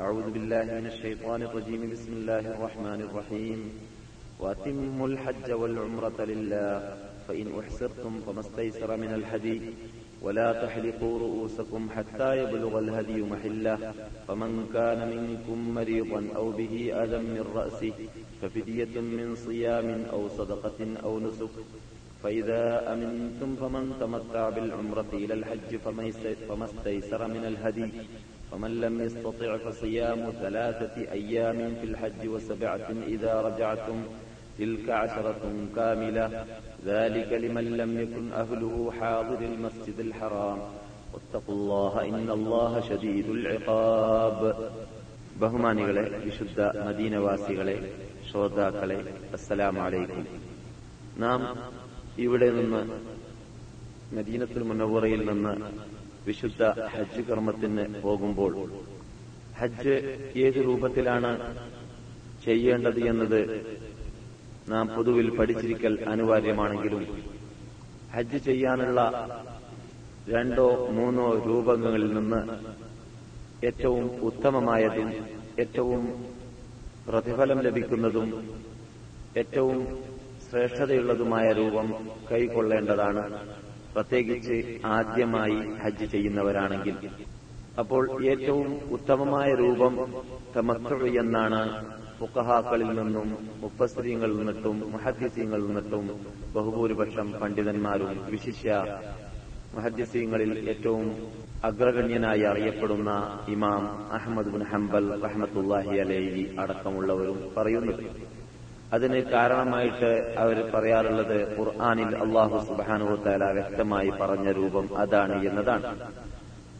أعوذ بالله من الشيطان الرجيم. بسم الله الرحمن الرحيم. وأتموا الحج والعمرة لله. فإن أحسرتم فما استيسر من الهدي. ولا تحلقوا رؤوسكم حتى يبلغ الهدي محله. فمن كان منكم مريضا أو به أذى من رأسه ففدية من صيام أو صدقة أو نسك. فإذا أمنتم فمن تمتع بالعمرة إلى الحج فما استيسر من الهدي. فمن لم يستطع فصيام ثلاثة أيام في الحج وسبعة إذا رجعتم تلك عشرة كاملة ذلك لمن لم يكن أهله حاضر المسجد الحرام واتقوا الله إن الله شديد العقاب ബഹുമാനികളെ വിശുദ്ധ മദീനവാസികളെ ശ്രോതാക്കളെ അസ്സലാമു അലൈക്കും നാം ഇവിടെ നിന്ന് മദീനത്തുൽ മുനവറയിൽ നിന്ന് വിശുദ്ധ ഹജ്ജ് കർമ്മത്തിന് പോകുമ്പോൾ ഹജ്ജ് ഏത് രൂപത്തിലാണ് ചെയ്യേണ്ടത് എന്നത് നാം പൊതുവിൽ പഠിച്ചിരിക്കൽ അനിവാര്യമാണെങ്കിലും ഹജ്ജ് ചെയ്യാനുള്ള രണ്ടോ മൂന്നോ രൂപങ്ങളിൽ നിന്ന് ഏറ്റവും ഉത്തമമായതും ഏറ്റവും പ്രതിഫലം ലഭിക്കുന്നതും ഏറ്റവും ശ്രേഷ്ഠതയുള്ളതുമായ രൂപം കൈക്കൊള്ളേണ്ടതാണ്. പ്രത്യേകിച്ച് ആദ്യമായി ഹജ്ജ് ചെയ്യുന്നവരാണെങ്കിൽ. അപ്പോൾ ഏറ്റവും ഉത്തമമായ രൂപം തമത്തു എന്നാണ് ഫുക്കഹാക്കളിൽ നിന്നും മുപ്പസ്ത്രീങ്ങളിൽ നിന്നിട്ടും മഹദ്യസീങ്ങളിൽ നിന്നിട്ടും ബഹുഭൂരിപക്ഷം പണ്ഡിതന്മാരും വിശിഷ്യ മഹദ്യസീങ്ങളിൽ ഏറ്റവും അഗ്രഗണ്യനായി അറിയപ്പെടുന്ന ഇമാം അഹമ്മദ് ബിൻ ഹംബൽ റഹ്മത്തുല്ലാഹി അലൈഹി അടക്കമുള്ളവരും പറയുന്നത് അതിന് കാരണമായിട്ട് അവർ പറയാറുള്ളത് ഖുർആാനിൽ അള്ളാഹു സുബാനു താല വ്യക്തമായി പറഞ്ഞ രൂപം അതാണ് എന്നതാണ്.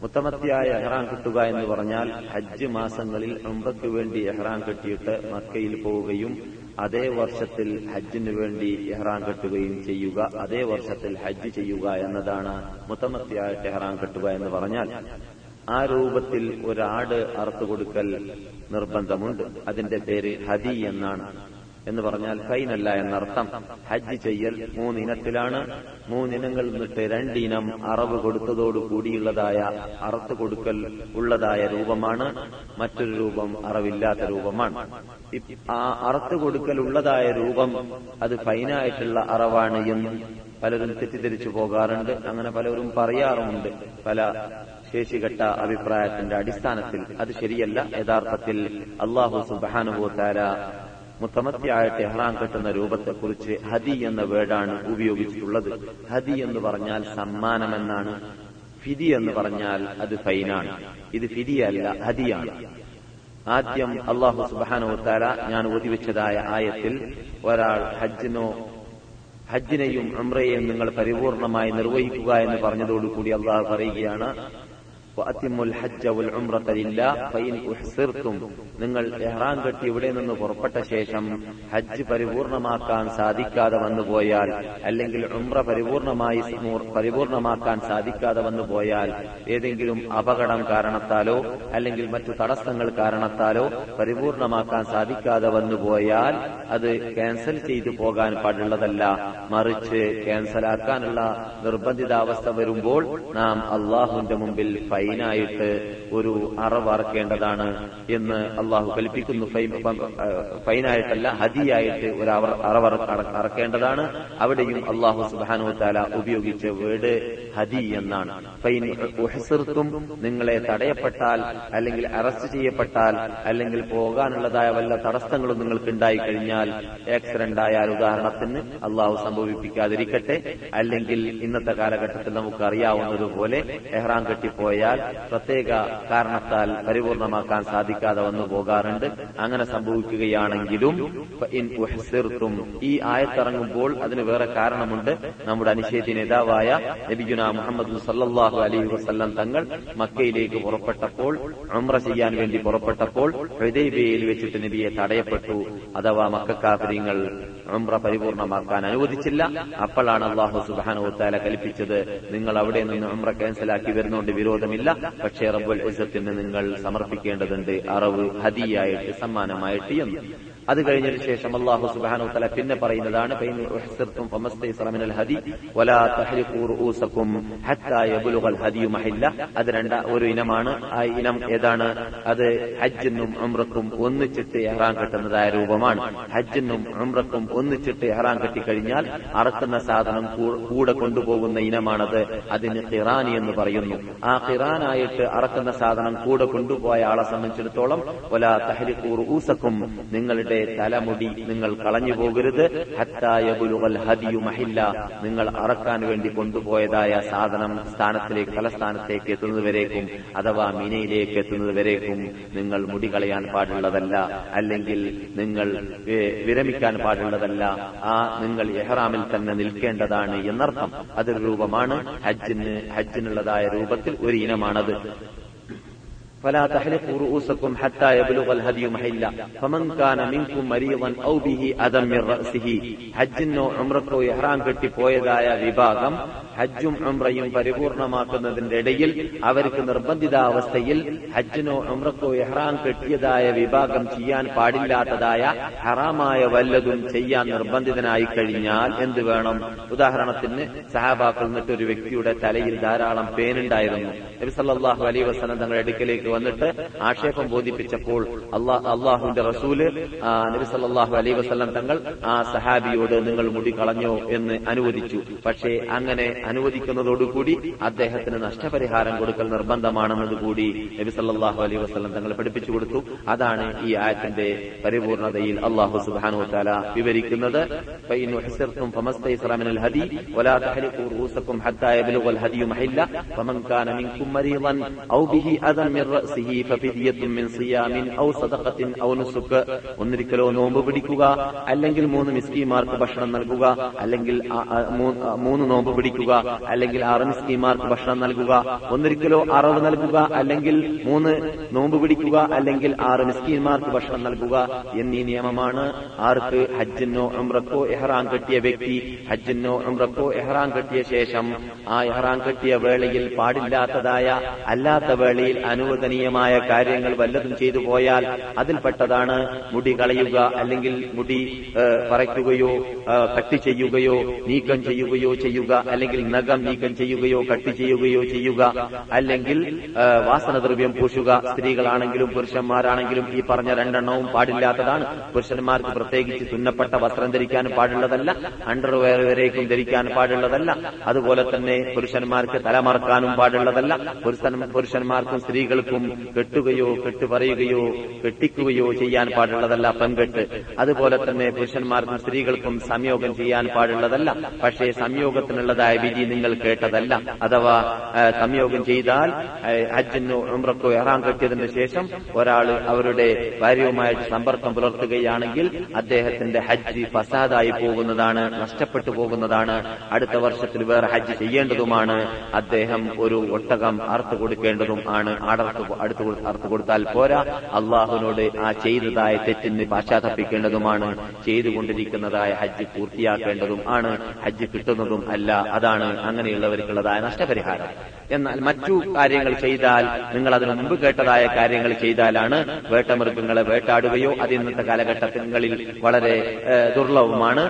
മുത്തമത്തിയായ എഹ്റാൻ കെട്ടുക എന്ന് പറഞ്ഞാൽ ഹജ്ജ് മാസങ്ങളിൽ ഉംറയ്ക്ക് വേണ്ടി എഹ്റാൻ കെട്ടിയിട്ട് മക്കയിൽ പോവുകയും അതേ വർഷത്തിൽ ഹജ്ജിന് വേണ്ടി എഹ്റാൻ കെട്ടുകയും ചെയ്യുക അതേ വർഷത്തിൽ ഹജ്ജ് ചെയ്യുക എന്നതാണ് മുത്തമത്തിയായിട്ട് എഹ്റാൻ കെട്ടുക എന്ന് പറഞ്ഞാൽ ആ രൂപത്തിൽ ഒരാട് അറുത്തു കൊടുക്കൽ നിർബന്ധമുണ്ട്. അതിന്റെ പേര് ഹദി എന്നാണ്. എന്ന് പറഞ്ഞാൽ ഫൈനല്ല എന്നർത്ഥം. ഹജ്ജ് ചെയ്യൽ മൂന്നിനത്തിലാണ്. മൂന്നിനങ്ങൾ നിന്നിട്ട് രണ്ടിനം അറവ് കൊടുത്തതോടു കൂടിയുള്ളതായ അറുത്ത് കൊടുക്കൽ ഉള്ളതായ രൂപമാണ്. മറ്റൊരു രൂപം അറവില്ലാത്ത രൂപമാണ്. ആ അറത്ത് കൊടുക്കൽ ഉള്ളതായ രൂപം അത് ഫൈനായിട്ടുള്ള അറവാണ് എന്ന് പലരും തെറ്റിദ്ധരിച്ചു പോകാറുണ്ട്. അങ്ങനെ പലരും പറയാറുമുണ്ട്. പല ശേഷികെട്ട അഭിപ്രായത്തിന്റെ അടിസ്ഥാനത്തിൽ അത് ശരിയല്ല. യഥാർത്ഥത്തിൽ അള്ളാഹു സുബാനുഭൂത്താര മുത്തമത്തിയായിട്ട് ടെഹ്റാൻ കെട്ടുന്ന രൂപത്തെക്കുറിച്ച് ഹദി എന്ന വേർഡാണ് ഉപയോഗിച്ചിട്ടുള്ളത്. ഹദി എന്ന് പറഞ്ഞാൽ സമ്മാനമെന്നാണ്. ഫിദി എന്ന് പറഞ്ഞാൽ അത് ഫൈനാണ്. ഇത് ഫിദിയല്ല ഹദിയാണ്. ആദ്യം അള്ളാഹു സുബാനോത്താര ഞാൻ ഒതിവെച്ചതായ ആയത്തിൽ ഒരാൾ ഹജ്ജിനോ ഹജ്ജിനെയും ഉംറയെയും നിങ്ങൾ പരിപൂർണമായി നിർവഹിക്കുക എന്ന് പറഞ്ഞതോടുകൂടി അള്ളാഹു പറയുകയാണ് നിങ്ങൾ എഹ്റാൻ കെട്ടി ഇവിടെ നിന്ന് പുറപ്പെട്ട ശേഷം ഹജ്ജ് പരിപൂർണമാക്കാൻ സാധിക്കാതെ വന്നുപോയാൽ അല്ലെങ്കിൽ ഉംറ പരിപൂർണമായി പരിപൂർണമാക്കാൻ സാധിക്കാതെ വന്നുപോയാൽ ഏതെങ്കിലും അപകടം കാരണത്താലോ അല്ലെങ്കിൽ മറ്റു തടസ്സങ്ങൾ കാരണത്താലോ പരിപൂർണമാക്കാൻ സാധിക്കാതെ വന്നുപോയാൽ അത് ക്യാൻസൽ ചെയ്തു പോകാൻ പാടുള്ളതല്ല. മറിച്ച് ക്യാൻസലാക്കാനുള്ള നിർബന്ധിതാവസ്ഥ വരുമ്പോൾ നാം അള്ളാഹുവിന്റെ മുമ്പിൽ ഫൈനായിട്ട് ഒരു അറവ് അറക്കേണ്ടതാണ് എന്ന് അള്ളാഹു കൽപ്പിക്കുന്നു. ഫൈനായിട്ടല്ല ഹദിയായിട്ട് ഒരു അറവ് അറക്കേണ്ടതാണ്. അവിടെയും അള്ളാഹു സുബാനു താല ഉപയോഗിച്ച വേർഡ് ഹദി എന്നാണ്. ഫൈൻ നിങ്ങളെ തടയപ്പെട്ടാൽ അല്ലെങ്കിൽ അറസ്റ്റ് ചെയ്യപ്പെട്ടാൽ അല്ലെങ്കിൽ പോകാനുള്ളതായ വല്ല തടസ്സങ്ങളും നിങ്ങൾക്ക് ഉണ്ടായി കഴിഞ്ഞാൽ ആക്സിഡന്റ് ആയാൽ ഉദാഹരണത്തിന് അള്ളാഹു സംഭവിപ്പിക്കാതിരിക്കട്ടെ. അല്ലെങ്കിൽ ഇന്നത്തെ കാലഘട്ടത്തിൽ നമുക്ക് അറിയാവുന്നതുപോലെ എഹ്റാം എഹ്റാൻ കെട്ടിപ്പോയാൽ പ്രത്യേക കാരണത്താൽ പരിപൂർണമാക്കാൻ സാധിക്കാതെ വന്നു പോകാറുണ്ട്. അങ്ങനെ സംഭവിക്കുകയാണെങ്കിലും ഈ ആയത്തിറങ്ങുമ്പോൾ അതിന് വേറെ കാരണമുണ്ട്. നമ്മുടെ അനിശ്ചയത്തിന് നേതാവായ നബിഗുന മുഹമ്മദ് സല്ലാഹു അലൈഹി വസ്ല്ലാം തങ്ങൾ മക്കയിലേക്ക് പുറപ്പെട്ടപ്പോൾ ഉംറ ചെയ്യാൻ വേണ്ടി പുറപ്പെട്ടപ്പോൾ ഹൃദയബിയയിൽ വെച്ചിട്ട് നബിയെ തടയപ്പെട്ടു. അഥവാ മക്കാഫര്യങ്ങൾ ഉംറ പരിപൂർണമാക്കാൻ അനുവദിച്ചില്ല. അപ്പോഴാണ് അള്ളാഹു സുബാനോത്താല കൽപ്പിച്ചത്. നിങ്ങൾ അവിടെ നിന്ന് ഉംറ ക്യാൻസലാക്കി വരുന്നോണ്ട് വിരോധമില്ല. പക്ഷേ റബ്ബുൽ ഇസത്തിന് നിങ്ങൾ സമർപ്പിക്കേണ്ടതുണ്ട് അറവ് ഹതിയായിട്ട് സമ്മാനമായിട്ട് എന്ന്. അത് കഴിഞ്ഞതിന് ശേഷം അള്ളാഹു സുബാനു തല പിന്നെ പറയുന്നതാണ് അത് രണ്ട ഒരു ഇനമാണ്. ആ ഇനം ഏതാണ്? അത് ഹജ്ജിനും അമ്രക്കും ഒന്നിച്ചിട്ട് എഹ്റാൻ കെട്ടുന്നതായ രൂപമാണ്. ഹജ്ജിനും അമ്രക്കും ഒന്നിച്ചിട്ട് എഹ്റാൻ കെട്ടിക്കഴിഞ്ഞാൽ അറക്കുന്ന സാധനം കൂടെ കൊണ്ടുപോകുന്ന ഇനമാണത്. അതിന് ഖിറാനി എന്ന് പറയുന്നു. ആ ഖിറാനായിട്ട് അറക്കുന്ന സാധനം കൂടെ കൊണ്ടുപോയ ആളെ സംബന്ധിച്ചിടത്തോളം ഒല തഹരിക്കൂർ ഊസക്കും നിങ്ങളുടെ തലമുടി നിങ്ങൾ കളഞ്ഞു പോകരുത്. ഹത്തായബുലുകൾ ഹദിയു മഹില്ല. നിങ്ങൾ അറക്കാൻ വേണ്ടി കൊണ്ടുപോയതായ സാധനം സ്ഥാനത്തിലേക്ക് തലസ്ഥാനത്തേക്ക് എത്തുന്നതുവരേക്കും അഥവാ മിനയിലേക്ക് എത്തുന്നതുവരേക്കും നിങ്ങൾ മുടി കളയാൻ പാടുള്ളതല്ല. അല്ലെങ്കിൽ നിങ്ങൾ വിരമിക്കാൻ പാടുള്ളതല്ല. ആ നിങ്ങൾ എഹ്റാമിൽ തന്നെ നിൽക്കേണ്ടതാണ് എന്നർത്ഥം. അതൊരു രൂപമാണ്. ഹജ്ജിന് ഹജ്ജിനുള്ളതായ രൂപത്തിൽ ഒരു ഇനമാണത്. فلا تحلقوا رؤوسكم حتى يبلغ الهدي محلا فمن كان منكم مريضا او به اذى من راسه ഹജ്ജിനോ ഉംറക്കോ ഇഹ്റാം കെട്ടി പോയതായ വിഭാഗം ഹജ്ജും ഉംറയും പരിപൂർണമാക്കുന്നതിന്റെ ഇടയിൽ അവർക്ക് നിർബന്ധിതാവസ്ഥയിൽ ഹജ്ജിനോ ഉംറക്കോ എഹ്റാം കെട്ടിയതായ വിഭാഗം ചെയ്യാൻ പാടില്ലാത്തതായ ഹറാമായ വല്ലതും ചെയ്യാൻ നിർബന്ധിതനായി കഴിഞ്ഞാൽ എന്ത് വേണം? ഉദാഹരണത്തിന് സഹാബാക്കൾ എന്നിട്ട് ഒരു വ്യക്തിയുടെ തലയിൽ ധാരാളം പേനുണ്ടായിരുന്നു. നബി അലൈ വസല്ലം തങ്ങളുടെ അടുക്കലേക്ക് വന്നിട്ട് ആക്ഷേപം ബോധിപ്പിച്ചപ്പോൾ അള്ളാഹ് അള്ളാഹുവിന്റെ റസൂൽ നബിസല്ലാഹു അലൈ വസ്ലം തങ്ങൾ ആ സഹാബിയോട് നിങ്ങൾ മുടി കളഞ്ഞോ എന്ന് അനുവദിച്ചു. പക്ഷേ അങ്ങനെ അനുവദിക്കുന്നതോടുകൂടി അദ്ദേഹത്തിന് നഷ്ടപരിഹാരം കൊടുക്കൽ നിർബന്ധമാണെന്നത് കൂടി നബി സല്ലാഹു അലൈഹി വസ്ലം തങ്ങൾ പഠിപ്പിച്ചു കൊടുത്തു. അതാണ് ഈ ആയത്തിന്റെ പരിപൂർണതയിൽ അള്ളാഹു സുബാനു താല വിവരിക്കുന്നത്. ഒന്നിരിക്കലോ നോമ്പ് പിടിക്കുക അല്ലെങ്കിൽ മൂന്ന് മിസ്കിമാർക്ക് ഭക്ഷണം നൽകുക അല്ലെങ്കിൽ മൂന്ന് നോമ്പ് പിടിക്കുക അല്ലെങ്കിൽ ആറ് മിസ്കിമാർക്ക് ഭക്ഷണം നൽകുക ഒന്നിരിക്കലോ അറവ് നൽകുക അല്ലെങ്കിൽ മൂന്ന് നോമ്പ് പിടിക്കുക അല്ലെങ്കിൽ ആറ് മിസ്കിന്മാർക്ക് ഭക്ഷണം നൽകുക എന്നീ നിയമമാണ്. ആർക്ക് ഹജ്ജിനോ ഉംറക്കോ എഹ്റാം കെട്ടിയ വ്യക്തി ഹജ്ജിനോ ഉംറക്കോ എഹ്റാം കെട്ടിയ ശേഷം ആ എഹ്റാം കെട്ടിയ വേളയിൽ പാടില്ലാത്തതായ അല്ലാത്ത വേളയിൽ അനുവദനീയമായ കാര്യങ്ങൾ വല്ലതും ചെയ്തു പോയാൽ അതിൽപ്പെട്ടതാണ് മുടി കളയുക അല്ലെങ്കിൽ മുടി പറയ്ക്കുകയോ കട്ട് ചെയ്യുകയോ നീക്കം ചെയ്യുകയോ ചെയ്യുക അല്ലെങ്കിൽ നഖം നീക്കം ചെയ്യുകയോ കട്ട് ചെയ്യുകയോ ചെയ്യുക. അല്ലെങ്കിൽ വാസന വാസനദ്രവ്യം പൂശുക. സ്ത്രീകളാണെങ്കിലും പുരുഷന്മാരാണെങ്കിലും ഈ പറഞ്ഞ രണ്ടെണ്ണവും പാടില്ലാത്തതാണ്. പുരുഷന്മാർക്ക് പ്രത്യേകിച്ച് തുന്നപ്പെട്ട വസ്ത്രം ധരിക്കാൻ പാടുള്ളതല്ല അണ്ടർവെയർ വരേക്കും ധരിക്കാൻ പാടുള്ളതല്ല. അതുപോലെ തന്നെ പുരുഷന്മാർക്ക് തലമറക്കാനും പാടുള്ളതല്ല. പുരുഷന്മാർക്കും സ്ത്രീകൾക്കും കെട്ടുകയോ കെട്ടു പറയുകയോ കെട്ടിക്കുകയോ ചെയ്യാൻ പാടുള്ളതല്ല പെൺകെട്ട്. അതുപോലെ തന്നെ പുരുഷന്മാർക്കും സ്ത്രീകൾക്കും സംയോഗം ചെയ്യാൻ പാടുള്ളതല്ല. പക്ഷേ സംയോഗത്തിനുള്ളതായ വിധി നിങ്ങൾ കേട്ടതല്ല. അഥവാ സംയോഗം ചെയ്താൽ ഹജ്ജിനോ ഉംറക്കോ എറാൻ കെട്ടിയതിനു ശേഷം ഒരാൾ അവരുടെ ഭാര്യയുമായിട്ട് സമ്പർക്കം പുലർത്തുകയാണെങ്കിൽ അദ്ദേഹത്തിന്റെ ഹജ്ജ് ഫസാദായി പോകുന്നതാണ് നഷ്ടപ്പെട്ടു പോകുന്നതാണ്. അടുത്ത വർഷത്തിൽ വേറെ ഹജ്ജ് ചെയ്യേണ്ടതുമാണ്. അദ്ദേഹം ഒരു ഒട്ടകം അറുത്തു കൊടുക്കേണ്ടതും ആണ്. അടുത്ത് അറുത്തു കൊടുത്താൽ പോരാ. അള്ളാഹുവിനോട് ആ ചെയ്തതായ തെറ്റിന് പാശ്ചാത്തപ്പിക്കേണ്ടതുമാണ്. ചെയ്തുകൊണ്ടിരിക്കുന്നതായ ഹജ്ജ് പൂർത്തിയാക്കേണ്ടതും ആണ്. ഹജ്ജ് കിട്ടുന്നതും അല്ല. അതാണ് അങ്ങനെയുള്ളവർക്കുള്ളതായ നഷ്ടപരിഹാരം. എന്നാൽ മറ്റു കാര്യങ്ങൾ ചെയ്താൽ നിങ്ങൾ അതിനു മുമ്പ് കേട്ടതായ കാര്യങ്ങൾ ചെയ്താലാണ് വേട്ടമൃഗങ്ങളെ വേട്ടാടുകയോ അത് ഇന്നത്തെ കാലഘട്ടങ്ങളിൽ വളരെ ദുർലഭമാണ്.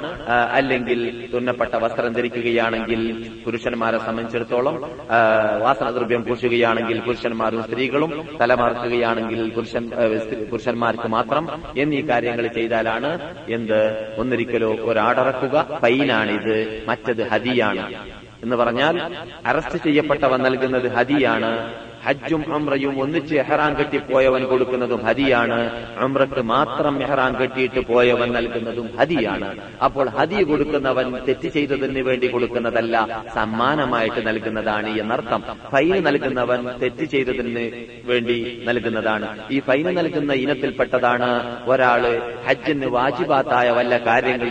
അല്ലെങ്കിൽ തുന്നപ്പെട്ട വസ്ത്രം ധരിക്കുകയാണെങ്കിൽ പുരുഷന്മാരെ സംബന്ധിച്ചിടത്തോളം വാസനദ്രവ്യം പൂശുകയാണെങ്കിൽ പുരുഷന്മാരും സ്ത്രീകളും തലമറക്കുകയാണെങ്കിൽ പുരുഷൻ പുരുഷന്മാർക്ക് മാത്രം എന്നീ കാര്യങ്ങൾ ചെയ്താലാണ് എന്ത്? ഒന്നിരിക്കലോ ഒരാടറക്കുക. ഫൈനാണിത്. മറ്റത് ഹദിയാണ്. എന്ന് പറഞ്ഞാൽ അറസ്റ്റ് ചെയ്യപ്പെട്ടവൻ നൽകുന്നത് ഹദിയാണ്. ഹജ്ജും അമ്രയും ഒന്നിച്ച് എഹ്റാൻ കെട്ടി പോയവൻ കൊടുക്കുന്നതും ഹദിയാണ്. അമ്രക്ക് മാത്രം എഹ്റാൻ കെട്ടിയിട്ട് പോയവൻ നൽകുന്നതും ഹദിയാണ്. അപ്പോൾ ഹദി കൊടുക്കുന്നവൻ തെറ്റ് ചെയ്തതിന് വേണ്ടി കൊടുക്കുന്നതല്ല സമ്മാനമായിട്ട് നൽകുന്നതാണ് എന്നർത്ഥം. ഫൈന് നൽകുന്നവൻ തെറ്റ് ചെയ്തതിന് വേണ്ടി നൽകുന്നതാണ്. ഈ ഫൈന് നൽകുന്ന ഇനത്തിൽപ്പെട്ടതാണ് ഒരാൾ ഹജ്ജിന് വാജിബാത്തായ വല്ല കാര്യങ്ങൾ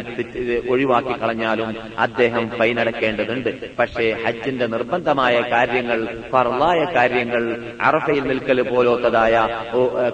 ഒഴിവാക്കി കളഞ്ഞാലും അദ്ദേഹം ഫൈൻ അടക്കേണ്ടതുണ്ട് പക്ഷേ ഹജ്ജിന്റെ നിർബന്ധമായ കാര്യങ്ങൾ ഫർലായ കാര്യങ്ങൾ അറഫയിൽ നിൽക്കൽ പോലത്തതായ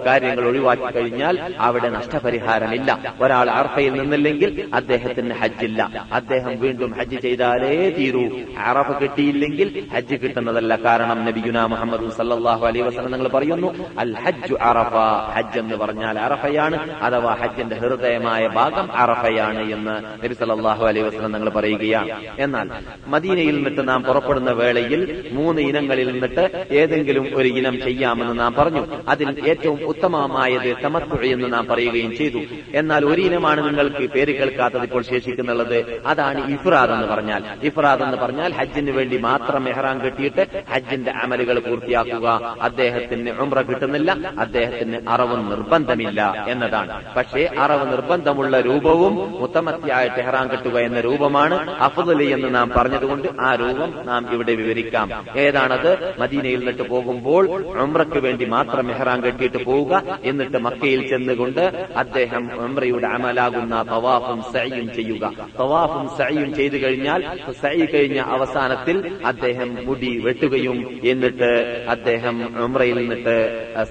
കാര്യങ്ങൾ ഒഴിവാക്കി കഴിഞ്ഞാൽ അവിടെ നഷ്ടപരിഹാരമില്ല. ഒരാൾ അറഫയിൽ നിന്നില്ലെങ്കിൽ അദ്ദേഹത്തിന് ഹജ്ജില്ല. അദ്ദേഹം വീണ്ടും ഹജ്ജ് ചെയ്താലേ തീരൂ. അറഫ കിട്ടിയില്ലെങ്കിൽ ഹജ്ജ് കിട്ടുന്നതല്ല കാരണം നബിയുന മുഹമ്മദ് സല്ലാഹു അലൈ വസ്ലം നിങ്ങൾ പറയുന്നു അൽ ഹജ്ജു അറഫ. ഹജ്ജ് എന്ന് പറഞ്ഞാൽ അറഫയാണ് അഥവാ ഹജ്ജിന്റെ ഹൃദയമായ ഭാഗം അറഫയാണ് എന്ന് നബി സല്ലാഹു അലൈ വസ്ലം നിങ്ങൾ പറയുകയാണ്. എന്നാൽ മദീനയിൽ നിന്നിട്ട് നാം പുറപ്പെടുന്ന വേളയിൽ മൂന്ന് ഇനങ്ങളിൽ നിന്നിട്ട് ഏതെങ്കിലും ഒരു ഇനം ചെയ്യാമെന്ന് നാം പറഞ്ഞു. അതിൽ ഏറ്റവും ഉത്തമമായത് തമത്തു എന്ന് നാം പറയുകയും ചെയ്തു. എന്നാൽ ഒരു ഇനമാണ് നിങ്ങൾക്ക് പേര് കേൾക്കാത്തത് ഇപ്പോൾ ശേഷിക്കുന്നുള്ളത്. അതാണ് ഇഫ്രാദ് എന്ന് പറഞ്ഞാൽ. ഇഫ്രാദ് എന്ന് പറഞ്ഞാൽ ഹജ്ജിന് വേണ്ടി മാത്രം മെഹ്റാൻ കെട്ടിയിട്ട് ഹജ്ജിന്റെ അമലുകൾ പൂർത്തിയാക്കുക. അദ്ദേഹത്തിന് ഉംറ കിട്ടുന്നില്ല. അദ്ദേഹത്തിന് അറവ് നിർബന്ധമില്ല എന്നതാണ്. പക്ഷേ അറവ് നിർബന്ധമുള്ള രൂപവും മുത്തമത്തിയായ ടെഹ്റാൻ കെട്ടുക എന്ന രൂപമാണ് അഫുദലി എന്ന് നാം പറഞ്ഞതുകൊണ്ട് ആ രൂപം നാം ഇവിടെ വിവരിക്കാം. ഏതാണത്? മദീനയിൽ നിന്നിട്ട് പോകുമ്പോൾ ഉംറയ്ക്ക് വേണ്ടി മാത്രം മെഹ്റാൻ കെട്ടിയിട്ട് പോവുക. എന്നിട്ട് മക്കയിൽ ചെന്നുകൊണ്ട് അദ്ദേഹം ഉംറയുടെ അമലാകുന്ന തവാഫും സയ്യും ചെയ്യുക. തവാഫും സയ്യും ചെയ്തു കഴിഞ്ഞാൽ സൈ കഴിഞ്ഞ അവസാനത്തിൽ അദ്ദേഹം മുടി വെട്ടുകയും എന്നിട്ട് അദ്ദേഹം ഉംറയിൽ നിന്നിട്ട്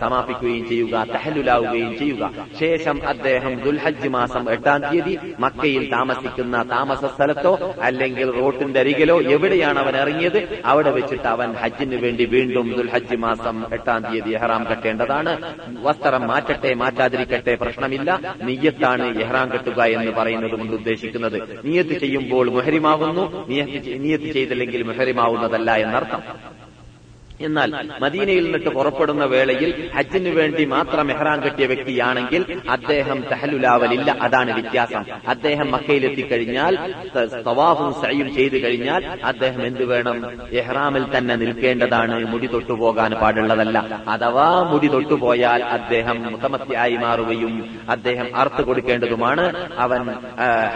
സമാപിക്കുകയും ചെയ്യുക തഹലുലാവുകയും ചെയ്യുക. ശേഷം അദ്ദേഹം ദുൽഹജ്ജ് മാസം എട്ടാം തീയതി മക്കയിൽ താമസിക്കുന്ന താമസ സ്ഥലത്തോ അല്ലെങ്കിൽ റോട്ടിന്റെ അരികിലോ എവിടെയാണ് അവൻ ഇറങ്ങിയത്? അവിടെ വെച്ചിട്ട് അവൻ ഹജ്ജിന് വേണ്ടി വീണ്ടും ദുൽഹജ്ജ് മാസം എട്ടാം തീയതി എഹ്റാം കെട്ടേണ്ടതാണ്. വസ്ത്രം മാറ്റട്ടെ മാറ്റാതിരിക്കട്ടെ പ്രശ്നമില്ല. നീയത്താണ് എഹ്റാം കെട്ടുക എന്ന് പറയുന്നത് കൊണ്ട് ഉദ്ദേശിക്കുന്നത്. നീയത്ത് ചെയ്യുമ്പോൾ മുഹരിമാവുന്നു. നീയത്ത് നീയത്ത് ചെയ്തില്ലെങ്കിൽ മുഹരിമാവുന്നതല്ല എന്നർത്ഥം. എന്നാൽ മദീനയിൽ നിന്നിട്ട് പുറപ്പെടുന്ന വേളയിൽ ഹജ്ജിന് വേണ്ടി മാത്രം മെഹ്റാൻ കെട്ടിയ വ്യക്തിയാണെങ്കിൽ അദ്ദേഹം തഹലുലാവലില്ല അതാണ് വ്യത്യാസം. അദ്ദേഹം ത- തവാഫും സയും ചെയ്തു കഴിഞ്ഞാൽ അദ്ദേഹം എന്ത് വേണം? എഹ്റാമിൽ തന്നെ നിൽക്കേണ്ടതാണ്. മുടി തൊട്ടുപോകാൻ പാടുള്ളതല്ല. അഥവാ മുടി തൊട്ടുപോയാൽ അദ്ദേഹം മുത്തമത്തിയായി മാറുകയും അദ്ദേഹം അർത്ഥ കൊടുക്കേണ്ടതുമാണ്. അവൻ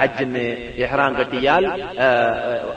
ഹജ്ജിന് എഹ്റാൻ കെട്ടിയാൽ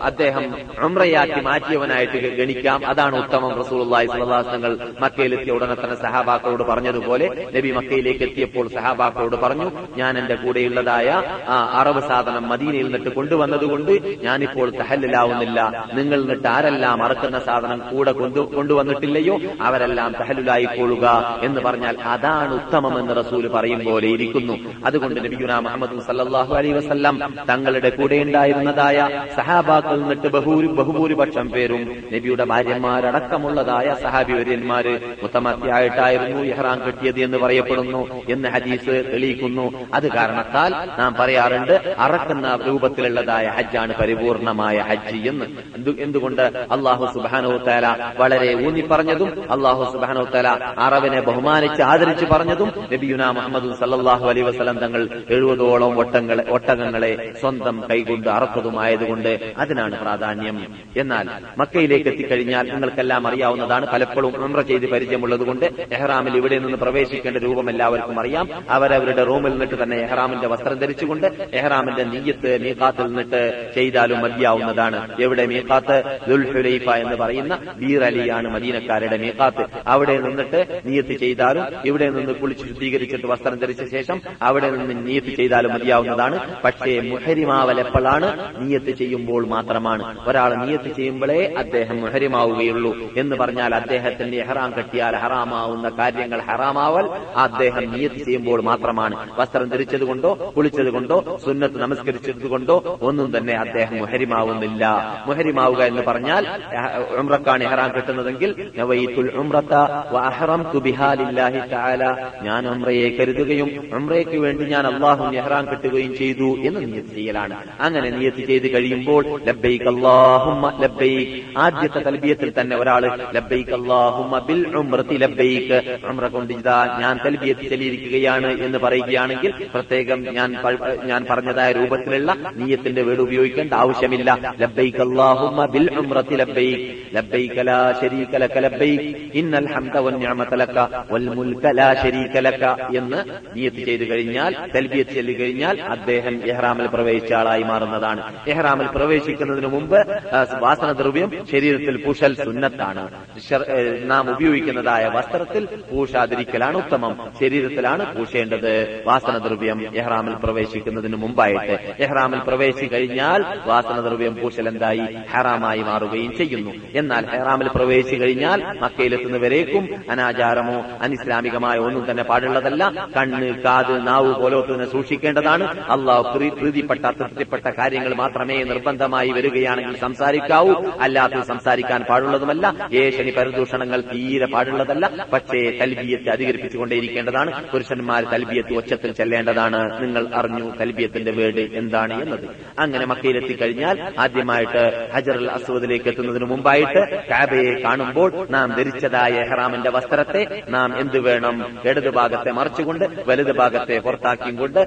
അദ്ദേഹം ഉമ്രയാക്കി മാറ്റിയവനായിട്ട് ഗണിക്കാം. അതാണ് ഉത്തമം റസൂലുള്ളാഹി സല്ലല്ലാഹു തങ്ങൾ മക്കയിലെത്തിയ ഉടനെ തന്നെ സഹാബാക്കളോട് പറഞ്ഞതുപോലെ നബി മക്കയിലേക്ക് എത്തിയപ്പോൾ സഹാബാക്കളോട് പറഞ്ഞു ഞാൻ എന്റെ കൂടെയുള്ളതായ ആ അറബ് സാധനം മദീനയിൽ നിന്നിട്ട് കൊണ്ടുവന്നതുകൊണ്ട് ഞാനിപ്പോൾ തഹല്ലിലാവുന്നില്ല. നിങ്ങൾ നിന്നിട്ട് ആരെല്ലാം അറക്കുന്ന സാധനം കൂടെ കൊണ്ടു കൊണ്ടുവന്നിട്ടില്ലയോ? അവരെല്ലാം തഹല്ലുലായിക്കൊള്ളുക എന്ന് പറഞ്ഞാൽ അതാണ് ഉത്തമം എന്ന് റസൂൽ പറയും പോലെ ഇരിക്കുന്നു. അതുകൊണ്ട് നബിഗുന മുഹമ്മദ് സല്ലാഹു അലൈ വസല്ലം തങ്ങളുടെ കൂടെ ഉണ്ടായിരുന്നതായ സഹാബാക്കൾ നിന്നിട്ട് ബഹൂരി ബഹുഭൂരിപക്ഷം പേരും നബിയുടെ ഭാര്യമാരടക്കമുള്ളതായ സഹാബി വര്യന്മാര് മുത്തമത്തിയായിട്ടായിരുന്നു ഇഹ്റാം കെട്ടിയത് എന്ന് പറയപ്പെടുന്നു എന്ന് ഹദീസ് തെളിയിക്കുന്നു. അത് കാരണത്താൽ നാം പറയാറുണ്ട് അറക്കുന്ന രൂപത്തിലുള്ളതായ ഹജ്ജാണ് പരിപൂർണമായ ഹജ്ജ് എന്ന്. എന്തു- എന്തുകൊണ്ട്? അള്ളാഹു സുബാനോ തല വളരെ ഊന്നി പറഞ്ഞതും അള്ളാഹു സുബാനോ തല അറവിനെ ബഹുമാനിച്ച് ആദരിച്ച് പറഞ്ഞതും നബിയുന മുഹമ്മദ് സല്ലാഹു അലൈ വസ്ലം തങ്ങൾ എഴുപതോളം ഒട്ടങ്ങളെ ഒട്ടകങ്ങളെ സ്വന്തം കൈകൊണ്ട് അറത്തതുമായതുകൊണ്ട് അതിനാണ് പ്രാധാന്യം. എന്നാൽ മക്കയിലേക്ക് എത്തിക്കഴിഞ്ഞാൽ നിങ്ങൾക്കെല്ലാം അറിയാവുന്നതാണ് പലപ്പോഴും ഉംറ ചെയ്ത് പരിചയമുള്ളത് കൊണ്ട് എഹ്റാമിൽ ഇവിടെ നിന്ന് പ്രവേശിക്കേണ്ട രൂപം എല്ലാവർക്കും അറിയാം. അവരവരുടെ റൂമിൽ നിന്നിട്ട് തന്നെ എഹ്റാമിന്റെ വസ്ത്രം ധരിച്ചുകൊണ്ട് എഹ്റാമിന്റെ നീയത്ത് മീഖാത്തിൽ നിന്നിട്ട് ചെയ്താലും മതിയാവുന്നതാണ്. എവിടെ മീഖാത്ത്? ദുൽഹുലൈഫ എന്ന് പറയുന്ന ബീറലിയാണ് മദീനക്കാരുടെ മീഖാത്ത്. അവിടെ നിന്നിട്ട് നീയത്ത് ചെയ്താലും ഇവിടെ നിന്ന് കുളിച്ച് ശുദ്ധീകരിച്ചിട്ട് വസ്ത്രം ധരിച്ച ശേഷം അവിടെ നിന്ന് നീയത്ത് ചെയ്താലും മതിയാവുന്നതാണ്. പക്ഷേ മുഹരിമാവൽ എപ്പോഴാണ്? നീയത്ത് ചെയ്യുമ്പോൾ മാത്രമാണ്. ഒരാൾ നീയത്ത് ചെയ്യുമ്പോഴേ അദ്ദേഹം മുഹരിമാവുകയുള്ളൂ എന്ന് പറഞ്ഞാൽ അദ്ദേഹത്തിന്റെ എഹ്റാം കെട്ടിയാൽ ഹറാമാവുന്ന കാര്യങ്ങൾ ഹറാമാവൽ അദ്ദേഹം നീയത്ത് ചെയ്യുമ്പോൾ മാത്രമാണ്. വസ്ത്രം ധരിച്ചത് കൊണ്ടോ കുളിച്ചത് കൊണ്ടോ സുന്നത്ത് നമസ്കരിച്ചത് കൊണ്ടോ ഒന്നും തന്നെ അദ്ദേഹം മുഹരിമാവുന്നില്ല. മുഹരിമാവുക എന്ന് പറഞ്ഞാൽ ഉമ്രക്കാണ് എഹ്റാം കെട്ടുന്നതെങ്കിൽ ഞാൻ ഉമ്രയെ കരുതുകയും ഉമ്രയ്ക്ക് വേണ്ടി ഞാൻ അള്ളാഹു എഹ്റാം കെട്ടുകയും ചെയ്തു എന്ന് നിയത്ത് ചെയ്യലാണ്. അങ്ങനെ നിയത്ത് ചെയ്ത് കഴിയുമ്പോൾ ലബ്ബൈക്ക് ആദ്യത്തെ തൽബിയത്തിൽ തന്നെ ഒരാൾ ലബ്ബൈക് അല്ലാഹുമ്മ ബിൽ ഉംറത്തി ലബ്ബൈക് ഉംറ കൊണ്ട് ഞാൻ തൽബിയത്ത് ചെല്ലിയിരിക്കുകയാണ് എന്ന് പറയുകയാണെങ്കിൽ പ്രത്യേകം ഞാൻ ഞാൻ പറഞ്ഞതായ രൂപത്തിലുള്ള നീയത്തിന്റെ വീട് ഉപയോഗിക്കേണ്ട ആവശ്യമില്ല. ലബ്ബൈക് അല്ലാഹുമ്മ ബിൽ ഉംറത്തി ലബ്ബൈക് ലബ്ബൈക ലാ ശരീക ലക ലബ്ബൈക് ഇന്നൽ ഹംദ വന്നിഅമത ലക വൽ മുൽക ലാ ശരീക ലക എന്ന് നിയത്ത് ചെയ്തു കഴിഞ്ഞാൽ തൽബിയത്ത് ചൊല്ലി കഴിഞ്ഞാൽ അദ്ദേഹം എഹ്റാമിൽ പ്രവേശിച്ച ആളായി മാറുന്നതാണ്. എഹ്റാമിൽ പ്രവേശിക്കുന്നതിന് മുമ്പ് വാസനദ്രവ്യം വാസന ദ്രവ്യം ശരീരത്തിൽ പുഷൽ സുന്നത്താണ്. നാം ഉപയോഗിക്കുന്നതായ വസ്ത്രത്തിൽ പൂശാതിരിക്കലാണ് ഉത്തമം. ശരീരത്തിലാണ് പൂശേണ്ടത്. വാസനദ്രവ്യം എഹ്റാമിൽ പ്രവേശിക്കുന്നതിന് മുമ്പായിട്ട്. എഹ്റാമിൽ പ്രവേശിച്ചു കഴിഞ്ഞാൽ വാസനദ്രവ്യം പൂശൽ എന്തായി ഹറാമായി മാറുകയും ചെയ്യുന്നു. എന്നാൽ ഹെറാമിൽ പ്രവേശിച്ചു കഴിഞ്ഞാൽ മക്കയിലെത്തുന്നവരേക്കും അനാചാരമോ അനിസ്ലാമികമായ ഒന്നും തന്നെ പാടുള്ളതല്ല. കണ്ണ് കാത് നാവ് പോലോത്തതിനെ സൂക്ഷിക്കേണ്ടതാണ്. അള്ളാഹു പ്രീ- പ്രീതിപ്പെട്ട തൃപ്തിപ്പെട്ട കാര്യങ്ങൾ മാത്രമേ നിർബന്ധമായി വരികയാണെങ്കിൽ സംസാരിക്കാവൂ. അല്ലാതെ സംസാരിക്കാൻ പാടുള്ളതുമല്ല. ഏഷണി പരദൂഷണങ്ങൾ തീരെ പാടുള്ളതല്ല പക്ഷേ തൽബിയത്ത് അധികരിപ്പിച്ചുകൊണ്ടേയിരിക്കേണ്ടതാണ്. പുരുഷന്മാർ തൽബിയത്ത് ഒച്ചത്തിൽ ചെല്ലേണ്ടതാണ്. നിങ്ങൾ അറിഞ്ഞു തൽബിയത്തിന്റെ വേട് എന്താണ് എന്നത്. അങ്ങനെ മക്കയിലെത്തി കഴിഞ്ഞാൽ ആദ്യമായിട്ട് ഹജറൽ അസ്വദിലേക്ക് എത്തുന്നതിന് മുമ്പായിട്ട് കാബയെ കാണുമ്പോൾ നാം ധരിച്ചതായ എഹ്റാമിന്റെ വസ്ത്രത്തെ നാം എന്ത് വേണം? ഇടത് ഭാഗത്തെ മറച്ചുകൊണ്ട് വലത് ഭാഗത്തെ പുറത്താക്കിയും കൊണ്ട്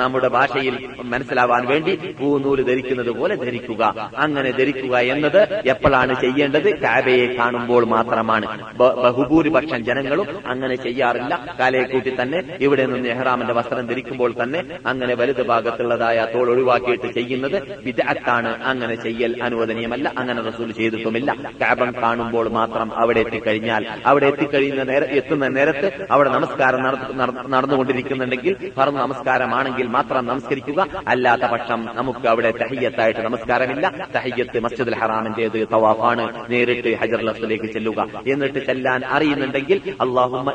നമ്മുടെ ഭാഷയിൽ മനസ്സിലാവാൻ വേണ്ടി പൂനൂൽ ധരിക്കുന്നത് പോലെ ധരിക്കുക. അങ്ങനെ ധരിക്കുക എന്നത് എപ്പോഴാണ് ചെയ്യേണ്ടത്? കാബയെ കാണുമ്പോൾ മാത്രമാണ്. ബഹുഭൂരിപക്ഷം ജനങ്ങളും അങ്ങനെ ചെയ്യാറില്ല. കലയെ കൂട്ടി തന്നെ ഇവിടെ നിന്ന് എഹ്റാമിന്റെ വസ്ത്രം ധരിക്കുമ്പോൾ തന്നെ അങ്ങനെ വലുത് ഭാഗത്തുള്ളതായ തോൾ ഒഴിവാക്കിയിട്ട് ചെയ്യുന്നത് വിദഗ്ധാണ് അങ്ങനെ ചെയ്യൽ അനുവദനീയമല്ല. അങ്ങനെ റസൂൽ ചെയ്തിട്ടുമില്ല. കാബം കാണുമ്പോൾ മാത്രം അവിടെ എത്തിക്കഴിഞ്ഞാൽ അവിടെ എത്തിക്കഴിയുന്ന എത്തുന്ന നേരത്ത് അവിടെ നമസ്കാരം നട- നട- നടന്നുകൊണ്ടിരിക്കുന്നുണ്ടെങ്കിൽ പറഞ്ഞ നമസ്കാരമാണെങ്കിൽ മാത്രം നമസ്കരിക്കുക. അല്ലാത്ത പക്ഷം നമുക്ക് അവിടെ തഹയ്യത്തായിട്ട് നമസ്കാരമില്ല. തഹയ്യത്ത് മസ്ജിദുൽ ഹറാമിന്റേത് തവാഫാണ്. നേരിട്ട് ഹജർ ലഫ്സിലേക്ക് ചെല്ലുക. എന്നിട്ട് ചെല്ലാൻ അറിയുന്നുണ്ടെങ്കിൽ അള്ളാഹുമ്മ